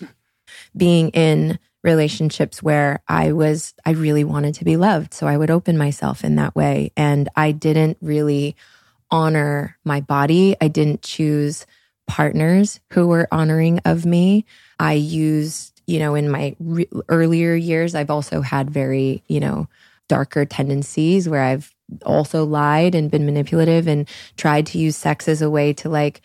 being in relationships where I was, I really wanted to be loved. So I would open myself in that way. And I didn't really honor my body. I didn't choose partners who were honoring of me. I used, you know, in my re- earlier years, I've also had very, you know, darker tendencies where I've also lied and been manipulative and tried to use sex as a way to like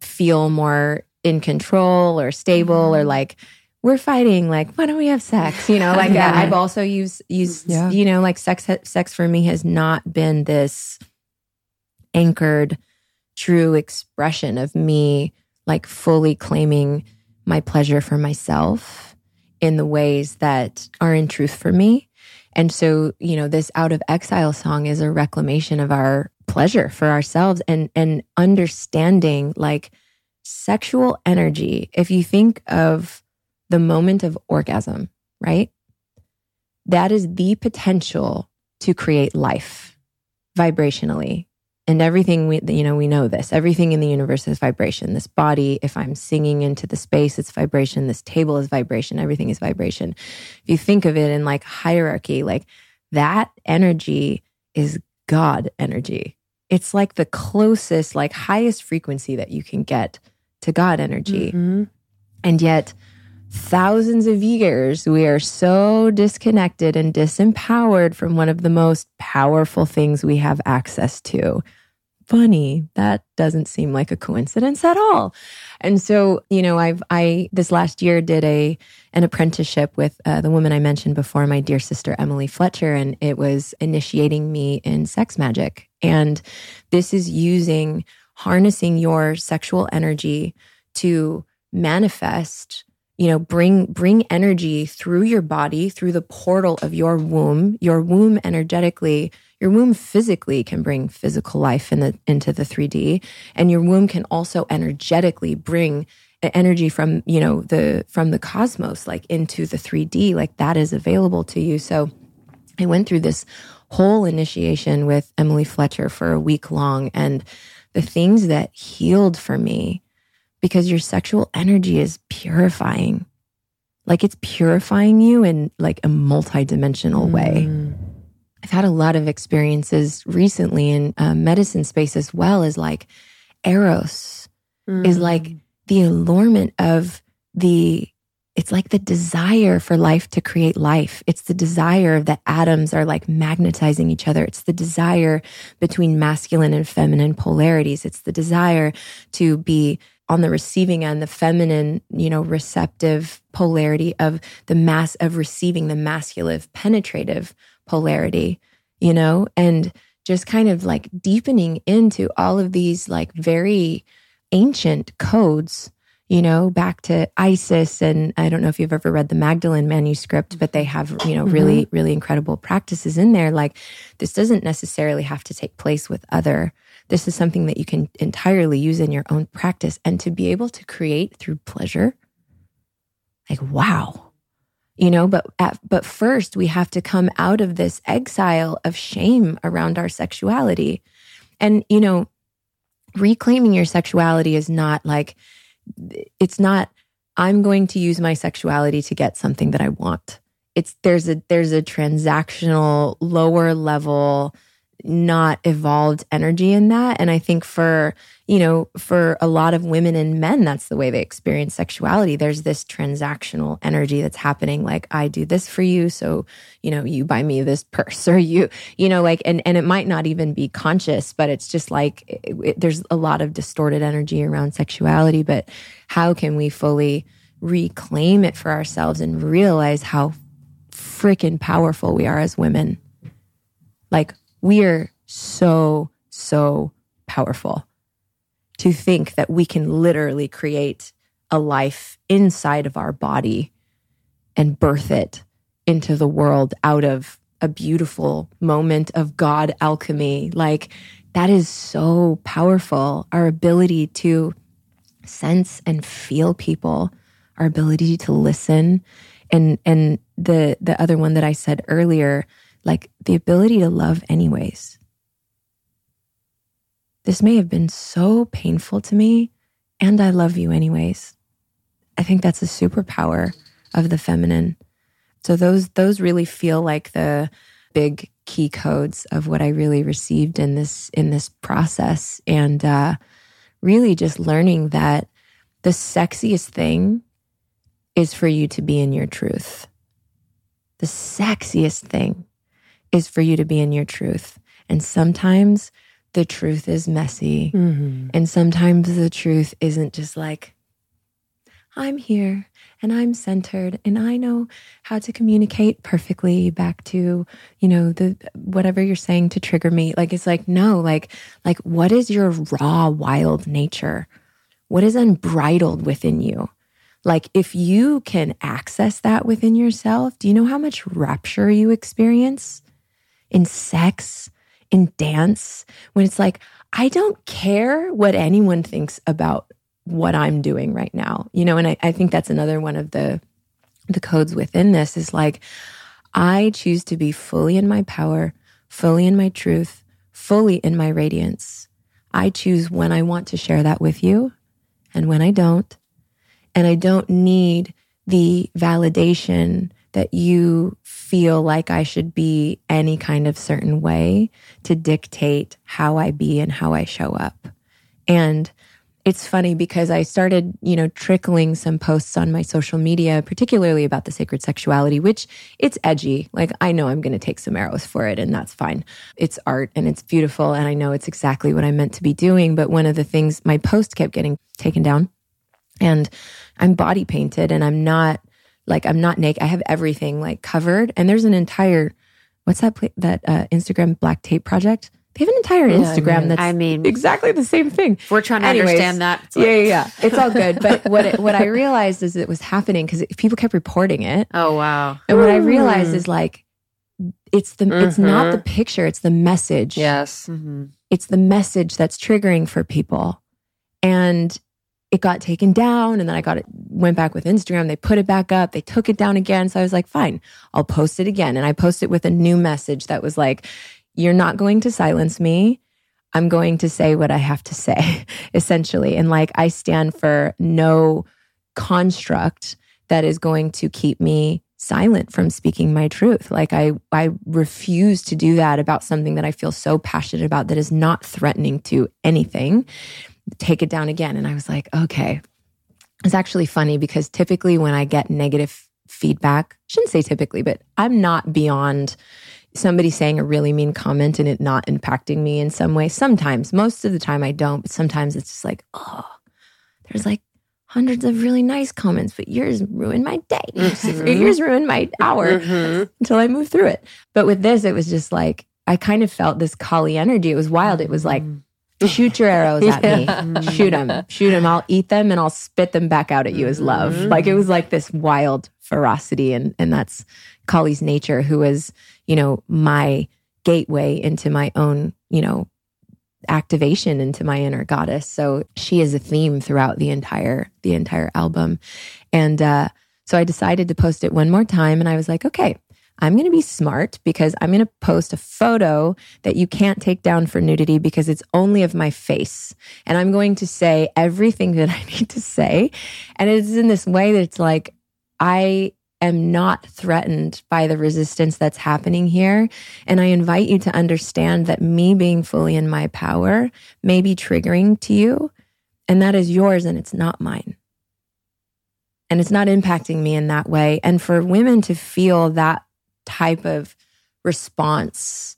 feel more in control or stable mm-hmm. or like we're fighting like why don't we have sex you know like yeah. i've also used used yeah. you know like sex sex for me has not been this anchored true expression of me like fully claiming my pleasure for myself in the ways that are in truth for me and so, you know, this out of exile song is a reclamation of our pleasure for ourselves and and understanding like sexual energy. If you think of the moment of orgasm, right? That is the potential to create life vibrationally and everything we you know we know this. Everything in the universe is vibration. This body if i'm singing into the space it's vibration. This table is vibration. Everything is vibration. If you think of it in like hierarchy like that energy is god energy. It's like the closest like highest frequency that you can get to god energy. Mm-hmm. and yet thousands of years we are so disconnected and disempowered from one of the most powerful things we have access to funny. That doesn't seem like a coincidence at all. And so, you know, I've, I, this last year did a, an apprenticeship with uh, the woman I mentioned before, my dear sister, Emily Fletcher, and it was initiating me in sex magic. And this is using, harnessing your sexual energy to manifest you know bring bring energy through your body through the portal of your womb your womb energetically your womb physically can bring physical life in the, into the 3D, and your womb can also energetically bring energy from you know the from the cosmos like into the 3D. Like that is available to you. So I went through this whole initiation with Emily Fletcher for a week long, and the things that healed for me because your sexual energy is purifying like it's purifying you in like a multidimensional mm. I've had a lot of experiences recently in uh, medicine space as well as like eros mm. is like the allurement of the it's like the desire for life to create life. It's the desire that atoms are like magnetizing each other. It's the desire between masculine and feminine polarities. It's the desire to be on the receiving end, the feminine, you know, receptive polarity of the mass of receiving the masculine penetrative polarity, you know, and just kind of like deepening into all of these like very ancient codes, you know, back to Isis. And I don't know if you've ever read the Magdalen manuscript, but they have, you know, really, mm-hmm. really incredible practices in there. Like this doesn't necessarily have to take place with other This is something that you can entirely use in your own practice and to be able to create through pleasure. Like, wow. You know, but at, but first we have to come out of this exile of shame around our sexuality. And, you know, reclaiming your sexuality is not like, it's not, I'm going to use my sexuality to get something that I want. It's there's a there's a transactional lower level not evolved energy in that. And i think for you know for a lot of women and men that's the way they experience sexuality. There's this transactional energy that's happening like i do this for you so you know you buy me this purse or you you know like and and it might not even be conscious but it's just like it, it, there's a lot of distorted energy around sexuality but how can we fully reclaim it for ourselves and realize how freaking powerful we are as women? Like we are so, so powerful to think that we can literally create a life inside of our body and birth it into the world out of a beautiful moment of God alchemy. Like that is so powerful. Our ability to sense and feel people, our ability to listen. And, and the, the other one that I said earlier, like the ability to love anyways. This may have been so painful to me, and I love you anyways. I think that's a superpower of the feminine. So those those really feel like the big key codes of what I really received in this in this process, and uh, really just learning that the sexiest thing is for you to be in your truth. The sexiest thing is for you to be in your truth. And sometimes the truth is messy. Mm-hmm. And sometimes the truth isn't just like, I'm here and I'm centered and I know how to communicate perfectly back to, you know, the whatever you're saying to trigger me. Like it's like, no, like, like what is your raw, wild nature? What is unbridled within you? Like if you can access that within yourself, do you know how much rapture you experience? In sex, in dance, when it's like, I don't care what anyone thinks about what I'm doing right now. You know, and I, I think that's another one of the the codes within this is like, I choose to be fully in my power, fully in my truth, fully in my radiance. I choose when I want to share that with you and when I don't. And I don't need the validation that you feel like I should be any kind of certain way to dictate how I be and how I show up. And it's funny because I started, you know, trickling some posts on my social media, particularly about the sacred sexuality, which it's edgy. Like I know I'm going to take some arrows for it and that's fine. It's art and it's beautiful. And I know it's exactly what I'm meant to be doing. But one of the things my post kept getting taken down and I'm body painted and I'm not like I'm not naked. I have everything like covered. And there's an entire, what's that, that uh, Instagram black tape project? They have an entire yeah, Instagram I mean, that's I mean exactly the same thing. We're trying to Anyways, understand that. Like, yeah, yeah, yeah, It's all good. But what it, what I realized is it was happening because people kept reporting it. Oh wow! And what I realized is like it's the mm-hmm. it's not the picture, it's the message. Yes, mm-hmm. it's the message that's triggering for people, and it got taken down and then I got it went back with Instagram. They put it back up. They took it down again. So I was like, fine, I'll post it again. And I posted with a new message that was like, you're not going to silence me. I'm going to say what I have to say, essentially. And like I stand for no construct that is going to keep me silent from speaking my truth. Like I I refuse to do that about something that I feel so passionate about that is not threatening to anything take it down again. And I was like, okay. It's actually funny because typically when I get negative feedback, shouldn't say typically, but I'm not beyond somebody saying a really mean comment and it not impacting me in some way. Sometimes, most of the time I don't, but sometimes it's just like, oh, there's like hundreds of really nice comments, but yours ruined my day. Mm-hmm. yours ruined my hour mm-hmm. until I move through it. But with this, it was just like, I kind of felt this Kali energy. It was wild. It was like, mm shoot your arrows at me shoot them shoot them i'll eat them and i'll spit them back out at you as love mm-hmm. like it was like this wild ferocity and and that's kali's nature who is you know my gateway into my own you know activation into my inner goddess. So she is a theme throughout the entire the entire album. And uh, so I decided to post it one more time and I was like, okay, I'm going to be smart because I'm going to post a photo that you can't take down for nudity because it's only of my face. And I'm going to say everything that I need to say. And it's in this way that it's like, I am not threatened by the resistance that's happening here. And I invite you to understand that me being fully in my power may be triggering to you, and that is yours and it's not mine. And it's not impacting me in that way. And for women to feel that type of response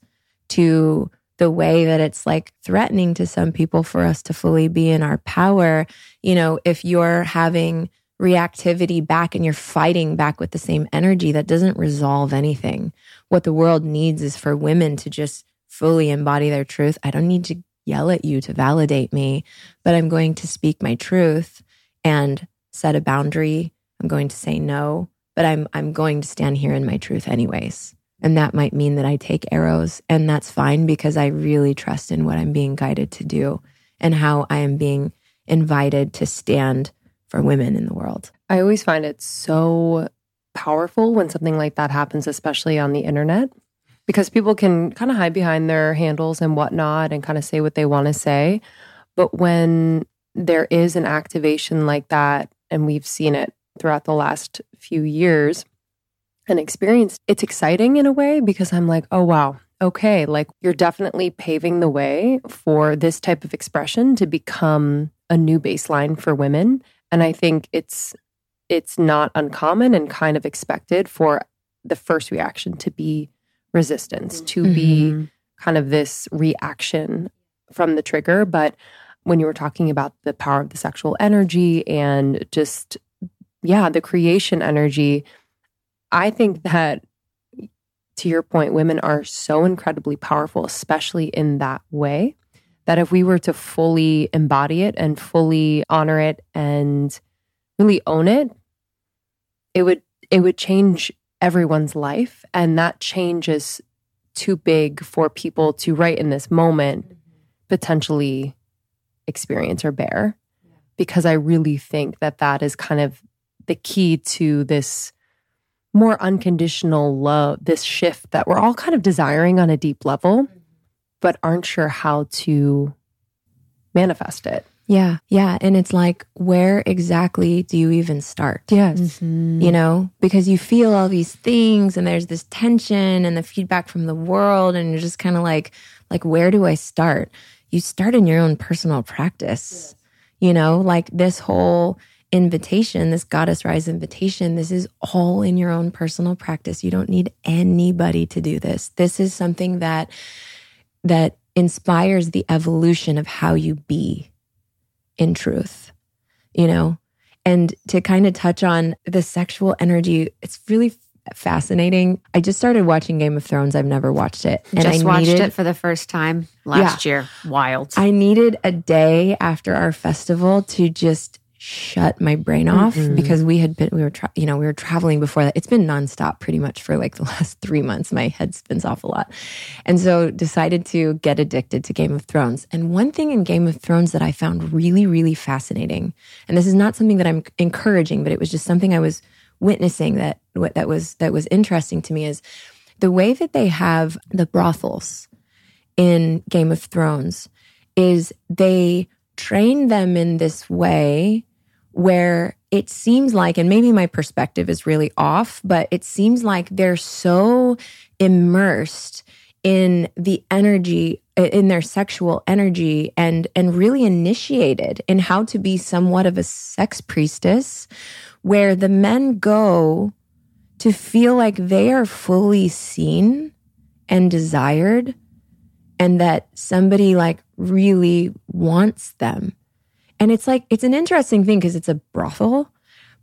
to the way that it's like threatening to some people for us to fully be in our power, you know, if you're having reactivity back and you're fighting back with the same energy, that doesn't resolve anything. What the world needs is for women to just fully embody their truth. I don't need to yell at you to validate me, but I'm going to speak my truth and set a boundary. I'm going to say no, but I'm I'm going to stand here in my truth anyways. And that might mean that I take arrows and that's fine because I really trust in what I'm being guided to do and how I am being invited to stand for women in the world. I always find it so powerful when something like that happens, especially on the internet, because people can kind of hide behind their handles and whatnot and kind of say what they want to say. But when there is an activation like that, and we've seen it throughout the last few years and experienced, it's exciting in a way because I'm like, oh, wow, okay, like you're definitely paving the way for this type of expression to become a new baseline for women and I think it's it's not uncommon and kind of expected for the first reaction to be resistance, to mm-hmm. be kind of this reaction from the trigger. But when you were talking about the power of the sexual energy and just, yeah, the creation energy, I think that to your point, women are so incredibly powerful, especially in that way that if we were to fully embody it and fully honor it and really own it, it would it would change everyone's life. And that change is too big for people to right in this moment potentially experience or bear. Because I really think that that is kind of the key to this more unconditional love, this shift that we're all kind of desiring on a deep level but aren't sure how to manifest it. Yeah. Yeah. And it's like, where exactly do you even start? Yes. Mm-hmm. You know, because you feel all these things and there's this tension and the feedback from the world. And you're just kind of like, like, where do I start? You start in your own personal practice. Yes. You know, like this whole invitation, this goddess rise invitation, this is all in your own personal practice. You don't need anybody to do this. This is something that that inspires the evolution of how you be in truth, you know? And to kind of touch on the sexual energy, it's really fascinating. I just started watching Game of Thrones. I've never watched it. And just I watched needed, it for the first time last yeah, year. Wild. I needed a day after our festival to just shut my brain off mm-hmm. because we had been we were tra- you know we were traveling before that. It's been nonstop pretty much for like the last three months. My head spins off a lot. And so decided to get addicted to game of thrones. And one thing in game of thrones that i found really really fascinating and this is not something that i'm encouraging but it was just something i was witnessing that that was that was interesting to me is the way that they have the brothels in game of thrones is they train them in this way where it seems like, and maybe my perspective is really off, but it seems like they're so immersed in the energy in their sexual energy and and really initiated in how to be somewhat of a sex priestess where the men go to feel like they are fully seen and desired and that somebody like really wants them and it's like, it's an interesting thing because it's a brothel,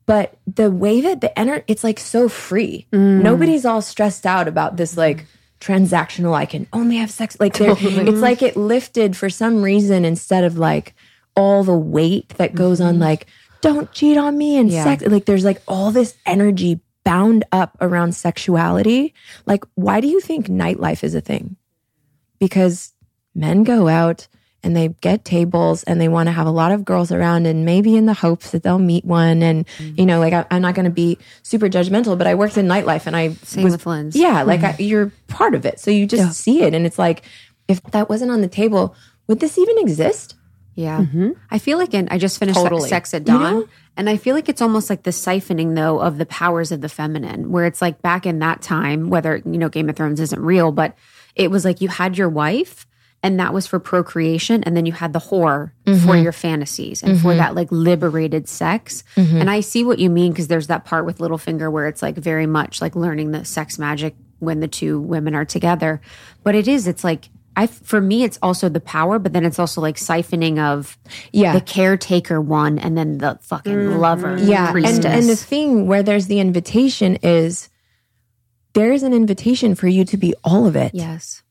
but the way that the energy, it's like so free. Mm. Nobody's all stressed out about this like transactional, I can only have sex. Like totally. it's like it lifted for some reason instead of like all the weight that goes mm-hmm. on like, don't cheat on me and yeah. sex. Like there's like all this energy bound up around sexuality. Like, why do you think nightlife is a thing? Because men go out and they get tables and they want to have a lot of girls around and maybe in the hopes that they'll meet one and mm-hmm. you know like I, am not going to be super judgmental but i worked in nightlife and i same was, with Lynn's. yeah like mm-hmm. I, you're part of it so you just yeah. see it and it's like if that wasn't on the table would this even exist yeah mm-hmm. i feel like in i just finished totally. sex at dawn you know? and i feel like it's almost like the siphoning though of the powers of the feminine where it's like back in that time whether you know game of thrones isn't real but it was like you had your wife and that was for procreation and then you had the whore mm-hmm. for your fantasies and mm-hmm. for that like liberated sex mm-hmm. and i see what you mean because there's that part with Littlefinger where it's like very much like learning the sex magic when the two women are together but it is it's like I, for me, it's also the power, but then it's also like siphoning of yeah. the caretaker one and then the fucking mm-hmm. lover. Yeah. And, and the thing where there's the invitation is there is an invitation for you to be all of it. Yes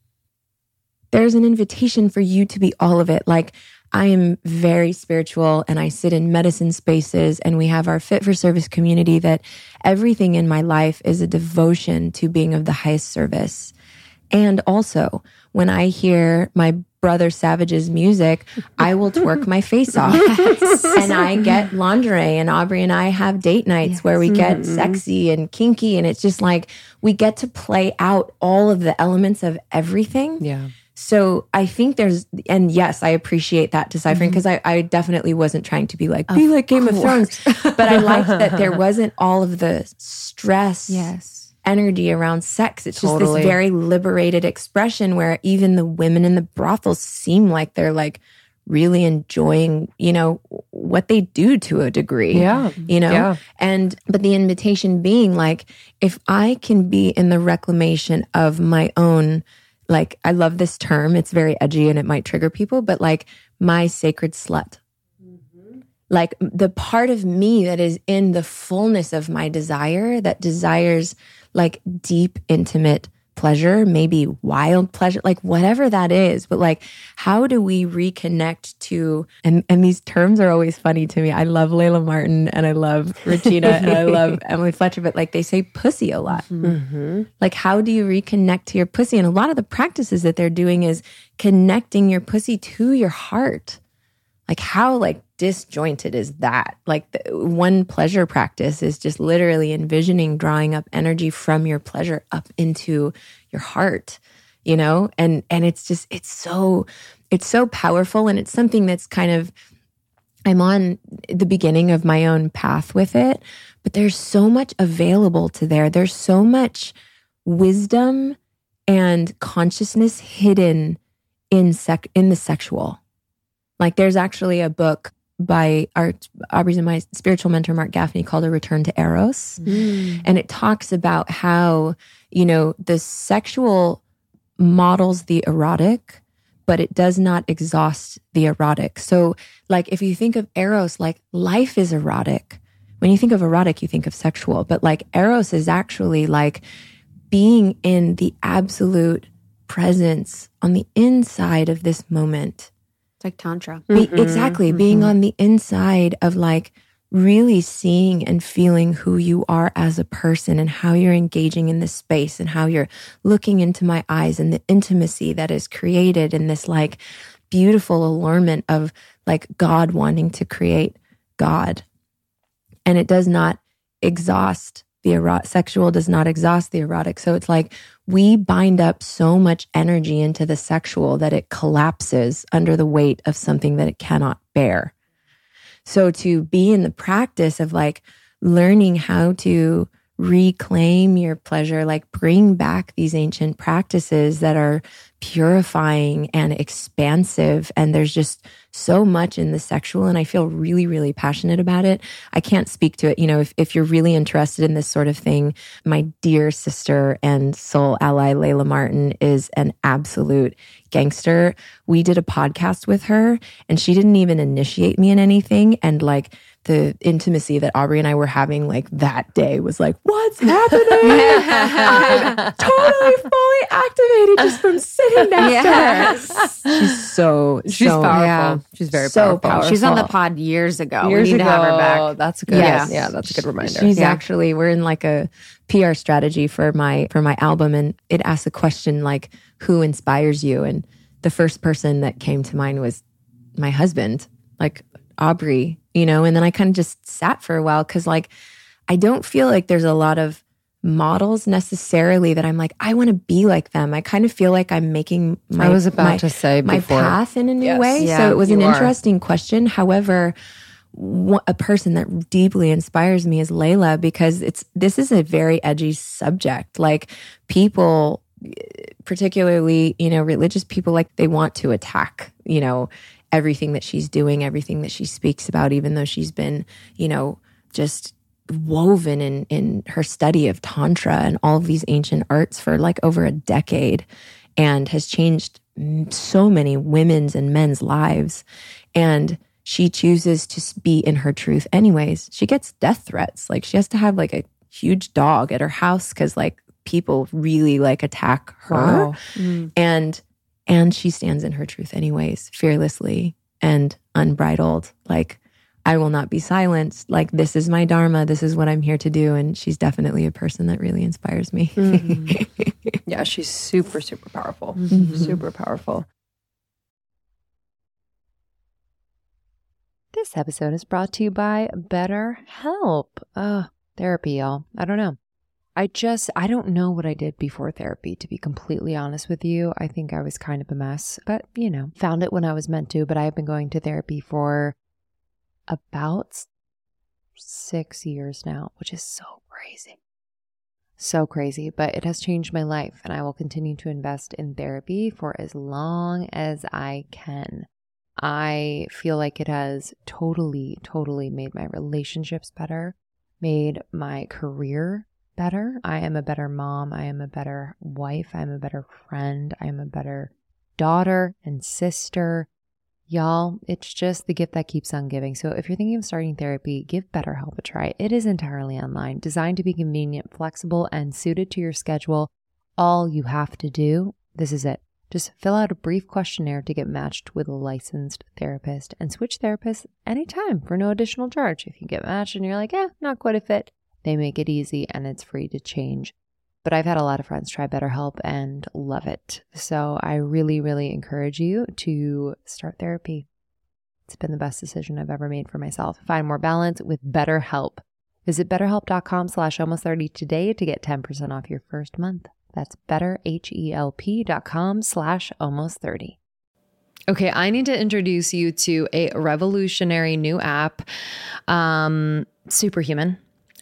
there's an invitation for you to be all of it. Like, I am very spiritual and I sit in medicine spaces and we have our fit for service community that everything in my life is a devotion to being of the highest service. And also, when I hear my brother Savage's music, I will twerk my face off. Yes. And I get lingerie and Aubrey and I have date nights yes. where we get mm-hmm. sexy and kinky and it's just like we get to play out all of the elements of everything. Yeah. So I think there's, and yes, I appreciate that deciphering because mm-hmm. I, I, definitely wasn't trying to be like, be of like Game course. of Thrones. but I liked that there wasn't all of the stress. Yes. Energy around sex. It's totally. just this very liberated expression where even the women in the brothels seem like they're like really enjoying, you know, what they do to a degree. Yeah. You know? Yeah. And, but the invitation being like, if I can be in the reclamation of my own like I love this term. It's very edgy and it might trigger people, but like my sacred slut. Mm-hmm. Like the part of me that is in the fullness of my desire that desires like deep, intimate pleasure, maybe wild pleasure, like whatever that is. But like, how do we reconnect to, and, and these terms are always funny to me. I love Layla Martin and I love Regena and I love Emily Fletcher, but like they say pussy a lot. Mm-hmm. Like, how do you reconnect to your pussy? And a lot of the practices that they're doing is connecting your pussy to your heart. Like, how like disjointed is that? Like the, one pleasure practice is just literally envisioning drawing up energy from your pleasure up into your heart, you know? And and it's just it's so it's so powerful and it's something that's kind of I'm on the beginning of my own path with it, but there's so much available to there. There's so much wisdom and consciousness hidden in sec in the sexual. Like there's actually a book by our Aubrey's and my spiritual mentor Marc Gafni called a return to eros. Mm. and it talks about how you know the sexual models the erotic but it does not exhaust the erotic. So like if you think of eros like life is erotic. When you think of erotic you think of sexual. But like eros is actually like being in the absolute presence on the inside of this moment it's like Tantra. Be, mm-hmm. Exactly. Mm-hmm. Being on the inside of like really seeing and feeling who you are as a person and how you're engaging in this space and how you're looking into my eyes and the intimacy that is created in this like beautiful allurement of like God wanting to create God. And it does not exhaust the erotic, sexual does not exhaust the erotic. So it's like we bind up so much energy into the sexual that it collapses under the weight of something that it cannot bear. So to be in the practice of like learning how to reclaim your pleasure, like bring back these ancient practices that are purifying and expansive. And there's just so much in the sexual. And I feel really, really passionate about it. I can't speak to it. You know, if, if you're really interested in this sort of thing, my dear sister and soul ally, Layla Martin, is an absolute gangster. We did a podcast with her and she didn't even initiate me in anything. And like, the intimacy that Aubrey and I were having like that day was like, what's happening? I'm totally fully activated just from sitting next yes. to her. She's so, she's so, powerful. Yeah. She's very so powerful. powerful. She's on the pod years ago. Years ago. To have her back. That's good. Yes. Yeah, that's a good reminder. She's yeah. actually, we're in like a PR strategy for my, for my album. And it asks a question like, who inspires you? And the first person that came to mind was my husband, like Aubrey, you know, and then I kind of just sat for a while because, like, I don't feel like there's a lot of models necessarily that I'm like, I want to be like them. I kind of feel like I'm making my, I was about my, to say my before. path in a new Yes. way. Yeah, so it was an you are. interesting question. However, a person that deeply inspires me is Layla because it's this is a very edgy subject. Like people, particularly you know religious people, like they want to attack you know everything that she's doing, everything that she speaks about, even though she's been you know just woven in in her study of tantra and all of these ancient arts for like over a decade and has changed so many women's and men's lives. And she chooses to be in her truth anyways. She gets death threats. Like she has to have like a huge dog at her house cuz like people really like attack her. Wow. Mm. and and she stands in her truth anyways fearlessly and unbridled. Like i will not be silenced like this is my dharma this is what i'm here to do and she's definitely a person that really inspires me Yeah, she's super, super powerful. Super powerful. This episode is brought to you by BetterHelp. Uh, therapy, y'all. I don't know. I just, I don't know what I did before therapy, to be completely honest with you. I think I was kind of a mess, but you know, found it when I was meant to. But I have been going to therapy for about six years now, which is so crazy. So crazy, but it has changed my life, and I will continue to invest in therapy for as long as I can. I feel like it has totally, totally made my relationships better, made my career better. I am a better mom. I am a better wife. I'm a better friend. I am a better daughter and sister. Y'all, it's just the gift that keeps on giving. So if you're thinking of starting therapy, give BetterHelp a try. It is entirely online, designed to be convenient, flexible, and suited to your schedule. All you have to do, this is it. Just fill out a brief questionnaire to get matched with a licensed therapist and switch therapists anytime for no additional charge. If you get matched and you're like, eh, not quite a fit, they make it easy and it's free to change. But I've had a lot of friends try BetterHelp and love it. So I really, really encourage you to start therapy. It's been the best decision I've ever made for myself. Find more balance with BetterHelp. Visit betterhelp.com slash almost 30 today to get 10% off your first month. That's betterhelp.com slash almost 30. Okay, I need to introduce you to a revolutionary new app, um, Superhuman.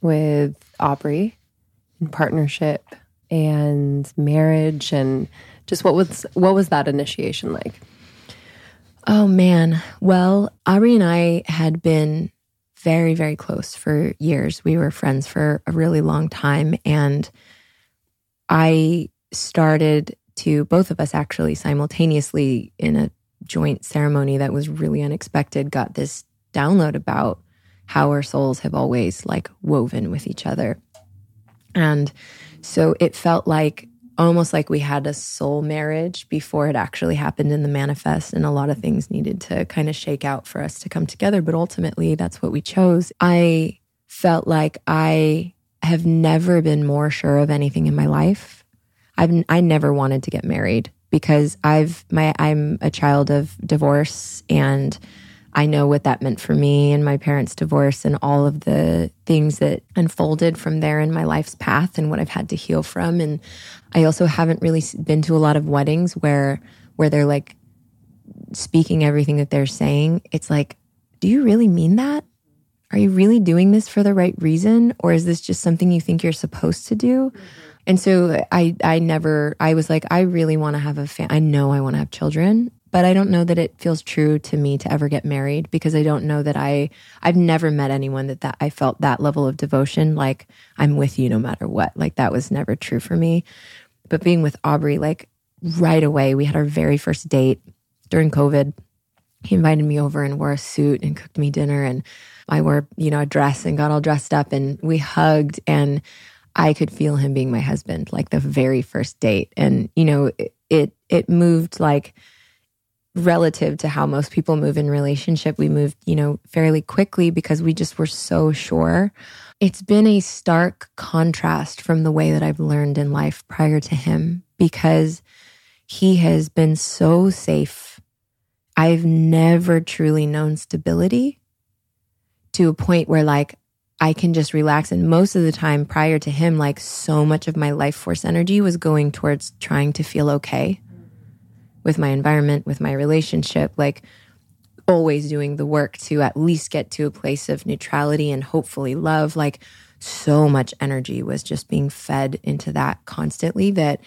With Aubrey in partnership and marriage and just what was what was that initiation like? Oh man. Well, Aubrey and I had been very very close for years. We were friends for a really long time and I started to both of us actually simultaneously in a joint ceremony that was really unexpected got this download about how our souls have always like woven with each other. And so it felt like almost like we had a soul marriage before it actually happened in the manifest. And a lot of things needed to kind of shake out for us to come together. But ultimately, that's what we chose. I felt like I have never been more sure of anything in my life. I've I never wanted to get married because I've my I'm a child of divorce and I know what that meant for me and my parents' divorce and all of the things that unfolded from there in my life's path and what I've had to heal from and I also haven't really been to a lot of weddings where where they're like speaking everything that they're saying. It's like, do you really mean that? Are you really doing this for the right reason or is this just something you think you're supposed to do? Mm-hmm. And so I I never I was like I really want to have a fam- I know I want to have children, but I don't know that it feels true to me to ever get married because I don't know that I I've never met anyone that that I felt that level of devotion like I'm with you no matter what. Like that was never true for me. But being with Aubrey like right away, we had our very first date during COVID. He invited me over and wore a suit and cooked me dinner and I wore, you know, a dress and got all dressed up and we hugged and I could feel him being my husband, like the very first date. And, you know, it, it moved like relative to how most people move in relationship. We moved, you know, fairly quickly because we just were so sure. It's been a stark contrast from the way that I've learned in life prior to him because he has been so safe. I've never truly known stability to a point where like I can just relax. And most of the time prior to him, like so much of my life force energy was going towards trying to feel okay with my environment, with my relationship, like always doing the work to at least get to a place of neutrality and hopefully love. Like so much energy was just being fed into that constantly that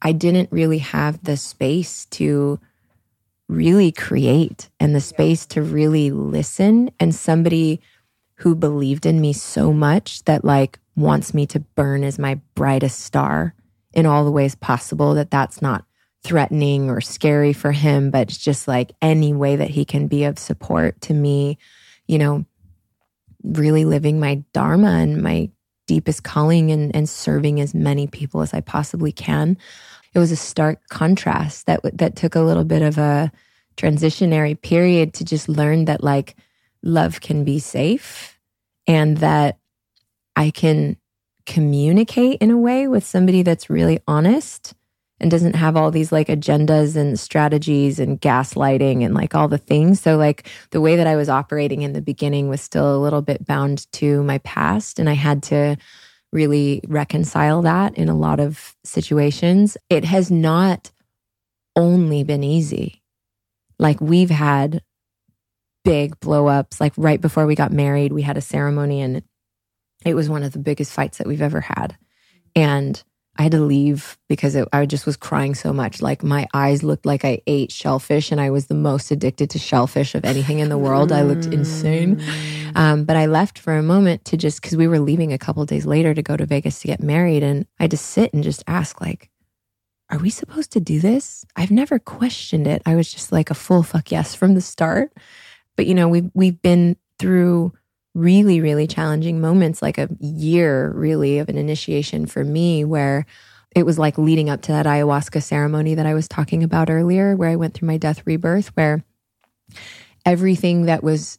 I didn't really have the space to really create and the space to really listen. And somebody, who believed in me so much that like wants me to burn as my brightest star in all the ways possible that that's not threatening or scary for him but just like any way that he can be of support to me you know really living my dharma and my deepest calling and, and serving as many people as i possibly can. It was a stark contrast that that took a little bit of a transitionary period to just learn that like love can be safe and that I can communicate in a way with somebody that's really honest and doesn't have all these like agendas and strategies and gaslighting and like all the things. So, like, the way that I was operating in the beginning was still a little bit bound to my past. And I had to really reconcile that in a lot of situations. It has not only been easy. Like, we've had big blowups. Like right before we got married, we had a ceremony and it was one of the biggest fights that we've ever had. And I had to leave because it, I just was crying so much. Like my eyes looked like I ate shellfish and I was the most addicted to shellfish of anything in the world. I looked insane. Um, but I left for a moment to just, cause we were leaving a couple days later to go to Vegas to get married. And I had to sit and just ask like, are we supposed to do this? I've never questioned it. I was just like a full fuck yes from the start. But you know, we've we've been through really, really challenging moments, like a year really of an initiation for me where it was like leading up to that ayahuasca ceremony that I was talking about earlier, where I went through my death rebirth, where everything that was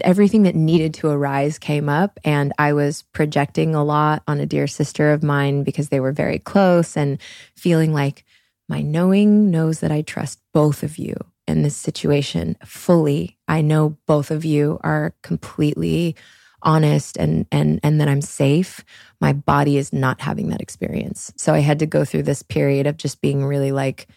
everything that needed to arise came up and i was projecting a lot on a dear sister of mine because they were very close and feeling like my knowing knows that i trust both of you in this situation fully. I know both of you are completely honest and and and that i'm safe. My body is not having that experience. So i had to go through this period of just being really like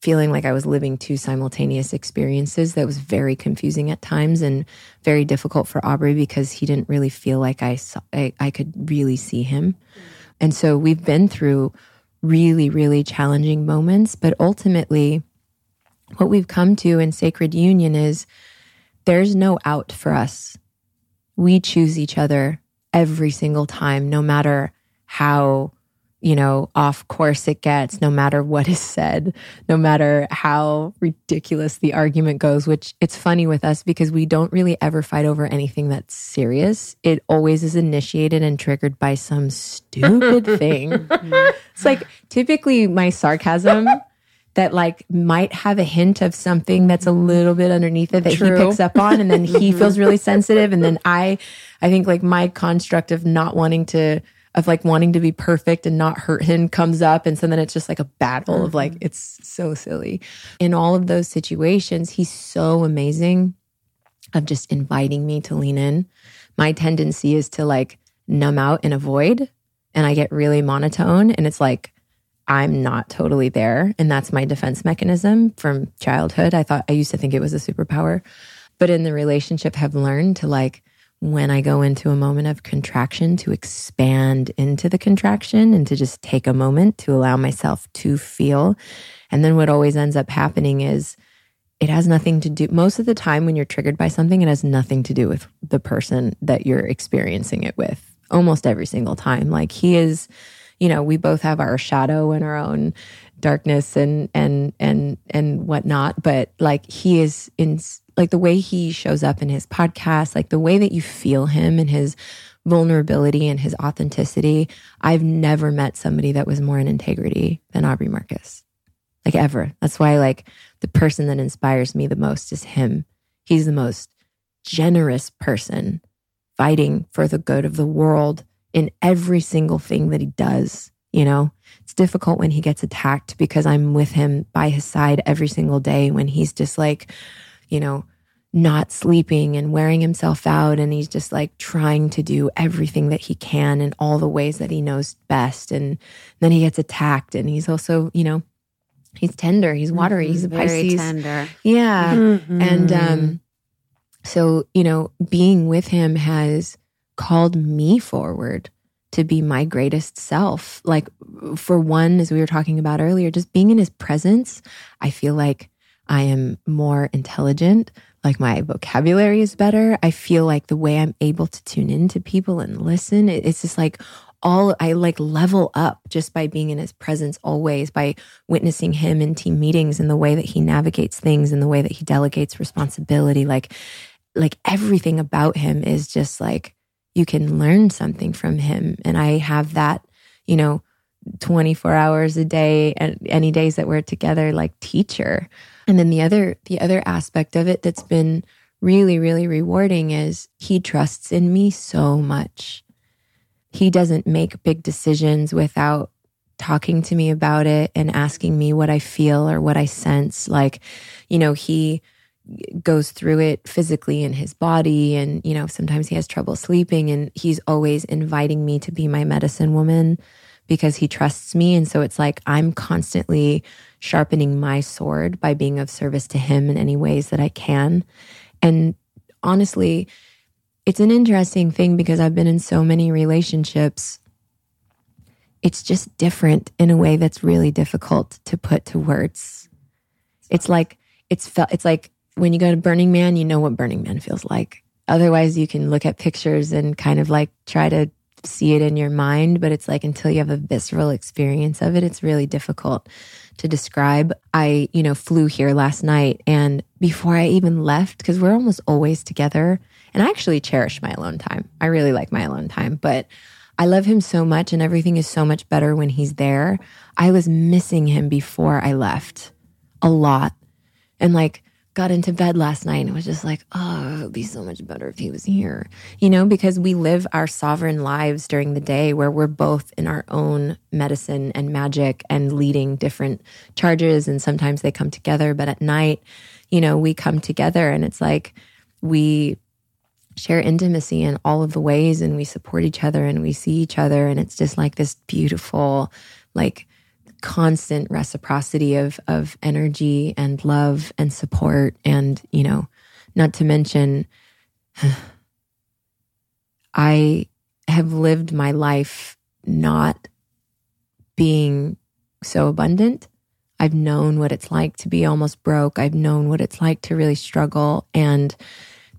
feeling like I was living two simultaneous experiences that was very confusing at times and very difficult for Aubrey because he didn't really feel like I saw, I, I could really see him. And so we've been through really, really challenging moments, but ultimately, what we've come to in sacred union is there's no out for us. We choose each other every single time, no matter how you know, off course it gets, no matter what is said, no matter how ridiculous the argument goes, which it's funny with us because we don't really ever fight over anything that's serious. It always is initiated and triggered by some stupid thing. it's like typically my sarcasm that like might have a hint of something that's a little bit underneath it that True. he picks up on and then he feels really sensitive and then I I think like my construct of not wanting to of like wanting to be perfect and not hurt him comes up. And so then it's just like a battle mm-hmm. of like, mm-hmm. it's so silly. In all of those situations, he's so amazing of just inviting me to lean in. My tendency is to like numb out and avoid, and I get really monotone. And it's like, I'm not totally there. And that's my defense mechanism from childhood. I thought I used to think it was a superpower. But in the relationship, have learned to like, when I go into a moment of contraction to expand into the contraction and to just take a moment to allow myself to feel. And then what always ends up happening is it has nothing to do, most of the time when you're triggered by something, it has nothing to do with the person that you're experiencing it with almost every single time. Like he is, you know, we both have our shadow and our own darkness and and and and whatnot but like he is in like the way he shows up in his podcast, like the way that you feel him and his vulnerability and his authenticity. I've never met somebody that was more in integrity than Aubrey Marcus. Like ever. That's why like the person that inspires me the most is him. He's the most generous person fighting for the good of the world in every single thing that he does, you know? It's difficult when he gets attacked because I'm with him by his side every single day when he's just like, you know, not sleeping and wearing himself out. And he's just like trying to do everything that he can in all the ways that he knows best. And then he gets attacked. And he's also, you know, he's tender, he's watery, mm-hmm. he's a Very Pisces. tender. Yeah. Mm-hmm. And um, so, you know, being with him has called me forward to be my greatest self. Like, for one, as we were talking about earlier, just being in his presence, I feel like I am more intelligent like my vocabulary is better. I feel like the way I'm able to tune into people and listen, it's just like all I like level up just by being in his presence always, by witnessing him in team meetings and the way that he navigates things and the way that he delegates responsibility. Like, like everything about him is just like you can learn something from him. And I have that, you know, 24 hours a day and any days that we're together, like teacher. And then the other the other aspect of it that's been really really rewarding is he trusts in me so much. He doesn't make big decisions without talking to me about it and asking me what I feel or what I sense like you know he goes through it physically in his body and you know sometimes he has trouble sleeping and he's always inviting me to be my medicine woman because he trusts me and so it's like I'm constantly sharpening my sword by being of service to him in any ways that I can. And honestly, it's an interesting thing because I've been in so many relationships. It's just different in a way that's really difficult to put to words. It's like it's felt it's like when you go to Burning Man, you know what Burning Man feels like. Otherwise, you can look at pictures and kind of like try to see it in your mind, but it's like until you have a visceral experience of it, it's really difficult to describe. I, you know, flew here last night and before I even left, because we're almost always together, and I actually cherish my alone time. I really like my alone time, but I love him so much and everything is so much better when he's there. I was missing him before I left a lot. And like got into bed last night and was just like, oh, it would be so much better if he was here. You know, because we live our sovereign lives during the day where we're both in our own medicine and magic and leading different charges. And sometimes they come together. But at night, you know, we come together and it's like we share intimacy in all of the ways and we support each other and we see each other. And it's just like this beautiful, like, constant reciprocity of of energy and love and support and you know not to mention i have lived my life not being so abundant. I've known what it's like to be almost broke. I've known what it's like to really struggle. And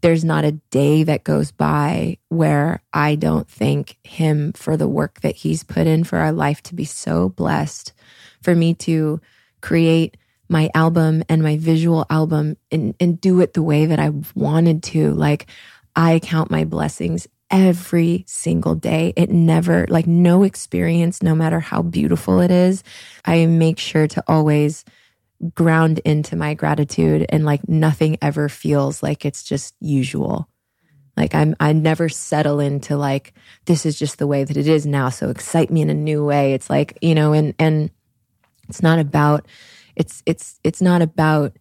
there's not a day that goes by where I don't thank him for the work that he's put in for our life to be so blessed for me to create my album and my visual album and, and do it the way that I wanted to. Like, I count my blessings every single day. It never, like, no experience, no matter how beautiful it is, I make sure to always ground into my gratitude and like nothing ever feels like it's just usual. Like I'm I never settle into like this is just the way that it is now so excite me in a new way. It's like, you know, and and it's not about it's it's it's not about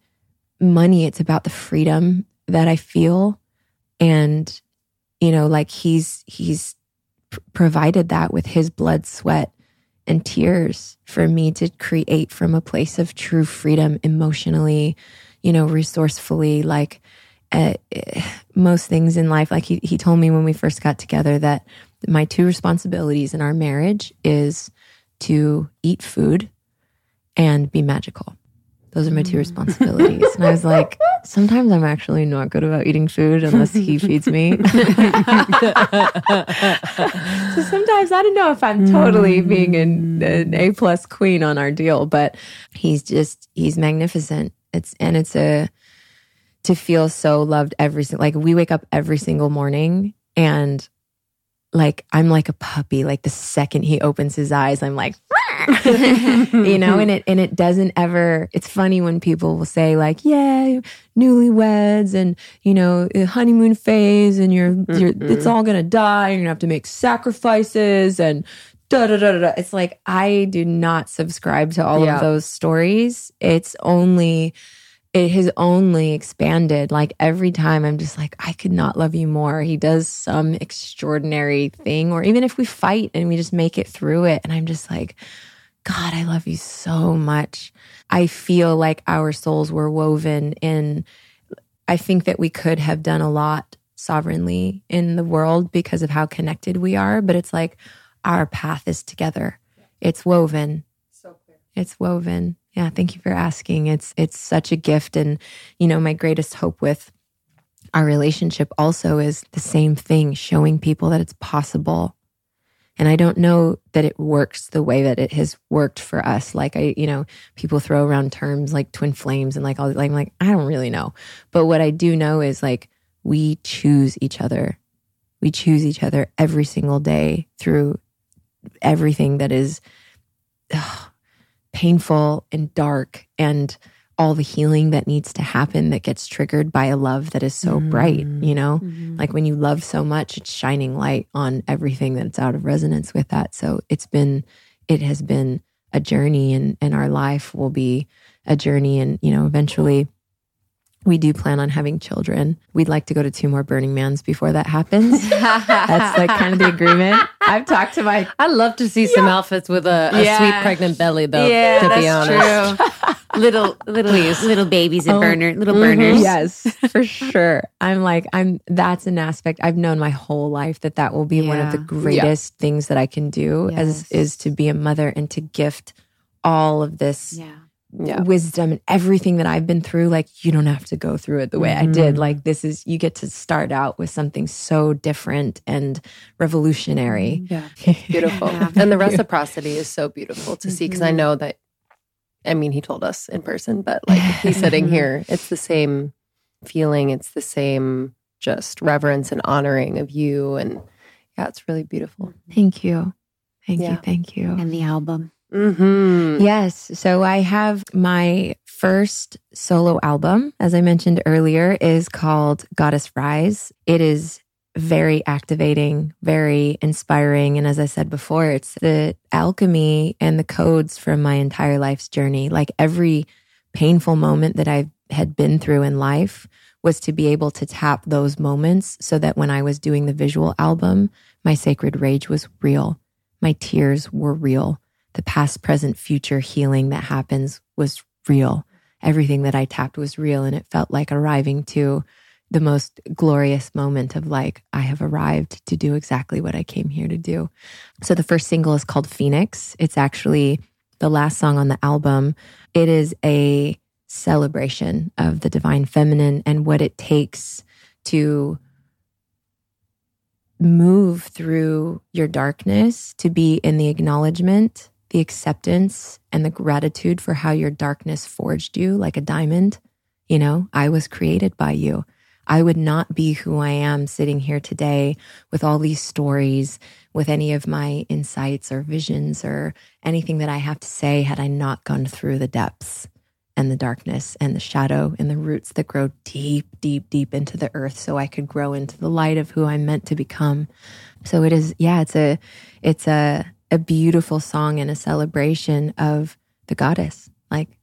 money, it's about the freedom that I feel. And you know, like he's he's provided that with his blood, sweat and tears for me to create from a place of true freedom emotionally, you know, resourcefully like uh, most things in life. Like he he told me when we first got together that my two responsibilities in our marriage is to eat food and be magical. Those are my two responsibilities. And I was like, sometimes I'm actually not good about eating food unless he feeds me. so sometimes I don't know if I'm totally mm. being an, an A plus queen on our deal, but he's just, he's magnificent. It's, and it's a, to feel so loved every, like we wake up every single morning and like I'm like a puppy. Like the second he opens his eyes, I'm like, you know, and it and it doesn't ever. It's funny when people will say like, "Yeah, newlyweds and you know honeymoon phase, and you're you're mm-hmm. it's all gonna die. and You're gonna have to make sacrifices and." Da, da, da, da. It's like I do not subscribe to all yeah. of those stories. It's only it has only expanded. Like every time I'm just like, I could not love you more. He does some extraordinary thing, or even if we fight and we just make it through it. And I'm just like, God, I love you so much. I feel like our souls were woven in. I think that we could have done a lot sovereignly in the world because of how connected we are, but it's like our path is together. It's woven. So clear. It's woven. Yeah, thank you for asking. It's it's such a gift and you know, my greatest hope with our relationship also is the same thing, showing people that it's possible and I don't know that it works the way that it has worked for us. Like I, you know, people throw around terms like twin flames and like all like I'm like, I don't really know. But what I do know is like we choose each other. We choose each other every single day through everything that is ugh, painful and dark and all the healing that needs to happen that gets triggered by a love that is so mm-hmm. bright, you know? Mm-hmm. Like when you love so much, it's shining light on everything that's out of resonance with that. So it's been, it has been a journey and, and our life will be a journey. And, you know, eventually we do plan on having children. We'd like to go to two more Burning Mans before that happens. That's like kind of the agreement. I've talked to my. I'd love to see some outfits with a, a yeah. sweet pregnant belly, though. Yeah, to that's be honest. true. little, little, little babies and oh, burner, little mm-hmm. burners. Yes, for sure. I'm like, I'm. That's an aspect I've known my whole life that that will be yeah. one of the greatest yeah. things that I can do, yes. as is to be a mother and to gift all of this. Yeah yeah. wisdom and everything that I've been through, like you don't have to go through it the way mm-hmm. I did. Like this is you get to start out with something so different and revolutionary. Yeah. Beautiful. yeah. And the reciprocity is so beautiful to mm-hmm. see because I know that I mean he told us in person, but like he's sitting here, it's the same feeling, it's the same just reverence and honoring of you and yeah, it's really beautiful. Thank you. Thank yeah. you. Thank you. And the album. Mm-hmm. Yes. So I have my first solo album, as I mentioned earlier, is called Goddess Rising. It is very activating, very inspiring. And as I said before, it's the alchemy and the codes from my entire life's journey. Like every painful moment that I had been through in life was to be able to tap those moments so that when I was doing the visual album, my sacred rage was real. My tears were real. The past, present, future healing that happens was real. Everything that I tapped was real. And it felt like arriving to the most glorious moment of like, I have arrived to do exactly what I came here to do. So the first single is called Phoenix. It's actually the last song on the album. It is a celebration of the divine feminine and what it takes to move through your darkness, to be in the acknowledgement, the acceptance, and the gratitude for how your darkness forged you like a diamond. You know, I was created by you. I would not be who I am sitting here today with all these stories, with any of my insights or visions or anything that I have to say had I not gone through the depths and the darkness and the shadow and the roots that grow deep, deep, deep into the earth so I could grow into the light of who I'm meant to become. So it is, yeah, it's a, it's a, a beautiful song and a celebration of the goddess. Like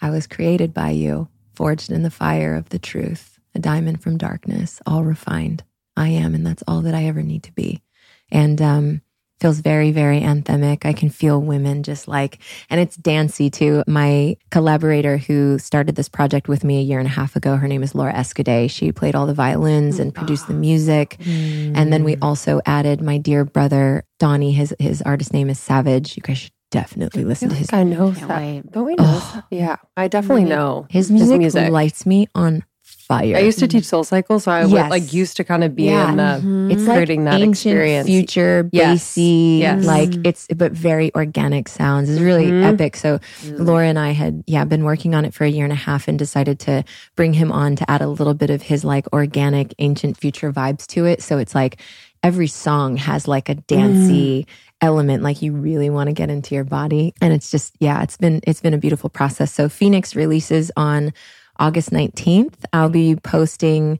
I was created by you, forged in the fire of the truth a diamond from darkness, all refined. I am, and that's all that I ever need to be. And um, feels very, very anthemic. I can feel women just like, and it's dancey too. My collaborator who started this project with me a year and a half ago, her name is Laura Escudé. She played all the violins and produced the music. Mm. And then we also added my dear brother, Donnie. His, his artist name is Savage. You guys should definitely listen to his. I know that. Don't we know? Oh, yeah, I definitely know his music, his music. lights me on fire. I used to teach Soul Cycle, so I yes. would like used to kind of be yeah. in the mm-hmm. it's creating like that experience. Future, yes. bassy, yes. like it's but very organic sounds. It's really mm-hmm. epic. So mm-hmm. Laura and I had yeah been working on it for a year and a half and decided to bring him on to add a little bit of his like organic ancient future vibes to it. So it's like every song has like a dancey mm. element like you really want to get into your body and it's just yeah it's been it's been a beautiful process so phoenix releases on August 19th. I'll be posting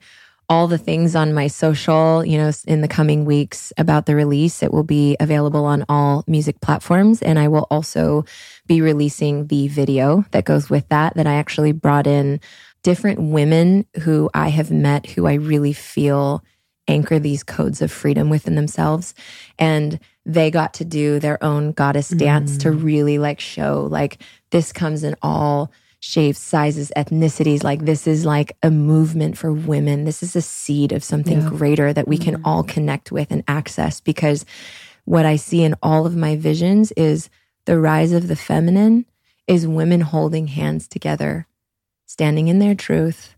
all the things on my social, you know, in the coming weeks about the release. It will be available on all music platforms. And I will also be releasing the video that goes with that, that I actually brought in different women who I have met who I really feel anchor these codes of freedom within themselves. And they got to do their own goddess dance mm. to really like show like this comes in all shapes, sizes, ethnicities. Like this is like a movement for women. This is a seed of something yeah. greater that we can mm-hmm. all connect with and access because what I see in all of my visions is the rise of the feminine is women holding hands together, standing in their truth,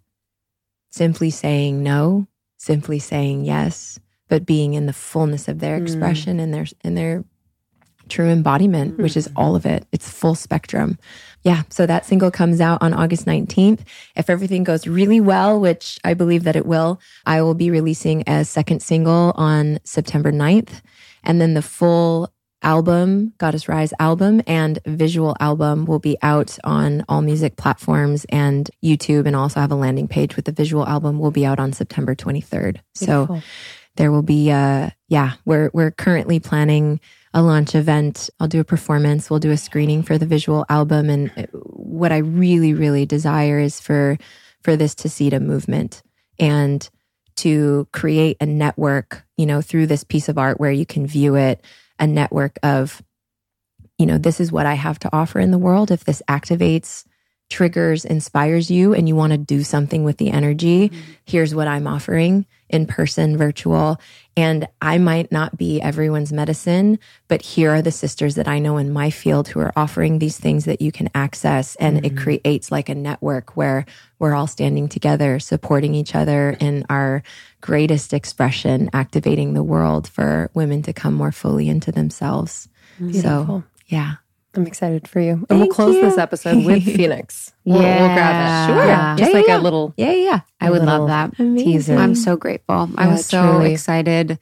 simply saying no, simply saying yes, but being in the fullness of their mm. expression and their in their true embodiment, mm-hmm. which is mm-hmm. all of it. It's full spectrum. Yeah. So that single comes out on August 19th. If everything goes really well, which I believe that it will, I will be releasing a second single on September 9th. And then the full album, Goddess Rising album and visual album will be out on all music platforms and YouTube and also have a landing page with the visual album will be out on September 23rd. Beautiful. So there will be uh yeah, we're we're currently planning a launch event. I'll do a performance. We'll do a screening for the visual album. And what I really, really desire is for, for this to seed a movement and to create a network, you know, through this piece of art where you can view it, a network of, you know, this is what I have to offer in the world. If this activates, triggers, inspires you, and you want to do something with the energy, mm-hmm. here's what I'm offering in person, virtual. And I might not be everyone's medicine, but here are the sisters that I know in my field who are offering these things that you can access. And mm-hmm. it creates like a network where we're all standing together, supporting each other in our greatest expression, activating the world for women to come more fully into themselves. Beautiful. So, yeah. I'm excited for you. Thank and we'll close you. this episode with Phoenix. We'll, yeah. we'll grab it. Sure. Yeah. Just yeah, like yeah. a little. Yeah, yeah. I would love that. Amazing. Teaser. I'm so grateful. I was so truly. excited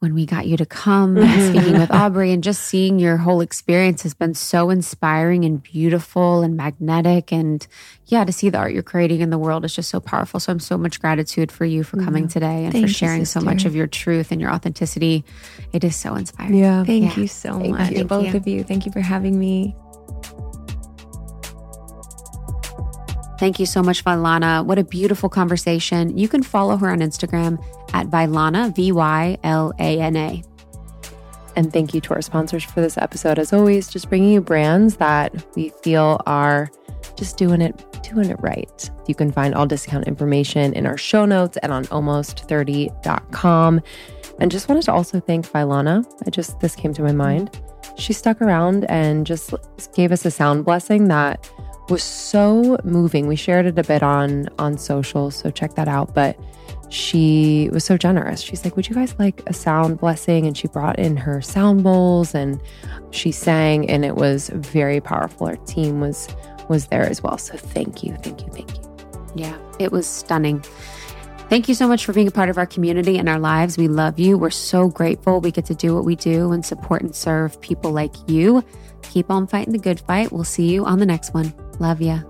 when we got you to come mm-hmm. speaking with Aubrey and just seeing your whole experience has been so inspiring and beautiful and magnetic. And yeah, to see the art you're creating in the world is just so powerful. So I'm so much gratitude for you for coming mm-hmm. today and Thank for you, sharing so much of your truth and your authenticity. It is so inspiring. Yeah. Thank Yeah. you so Thank much, you. both you. of you. Thank you for having me. Thank you so much, Vylana. What a beautiful conversation. You can follow her on Instagram at Vylana, V Y L A N A. And thank you to our sponsors for this episode. As always, just bringing you brands that we feel are just doing it doing it right. You can find all discount information in our show notes and on almost30.com. And just wanted to also thank Vylana. I just this came to my mind. She stuck around and just gave us a sound blessing that was so moving. We shared it a bit on on social, so check that out. But she was so generous. She's like, Would you guys like a sound blessing? And she brought in her sound bowls and she sang, and it was very powerful. Our team was was there as well. So thank you, thank you, thank you. Yeah, it was stunning. Thank you so much for being a part of our community and our lives. We love you. We're so grateful we get to do what we do and support and serve people like you. Keep on fighting the good fight. We'll see you on the next one. Love ya.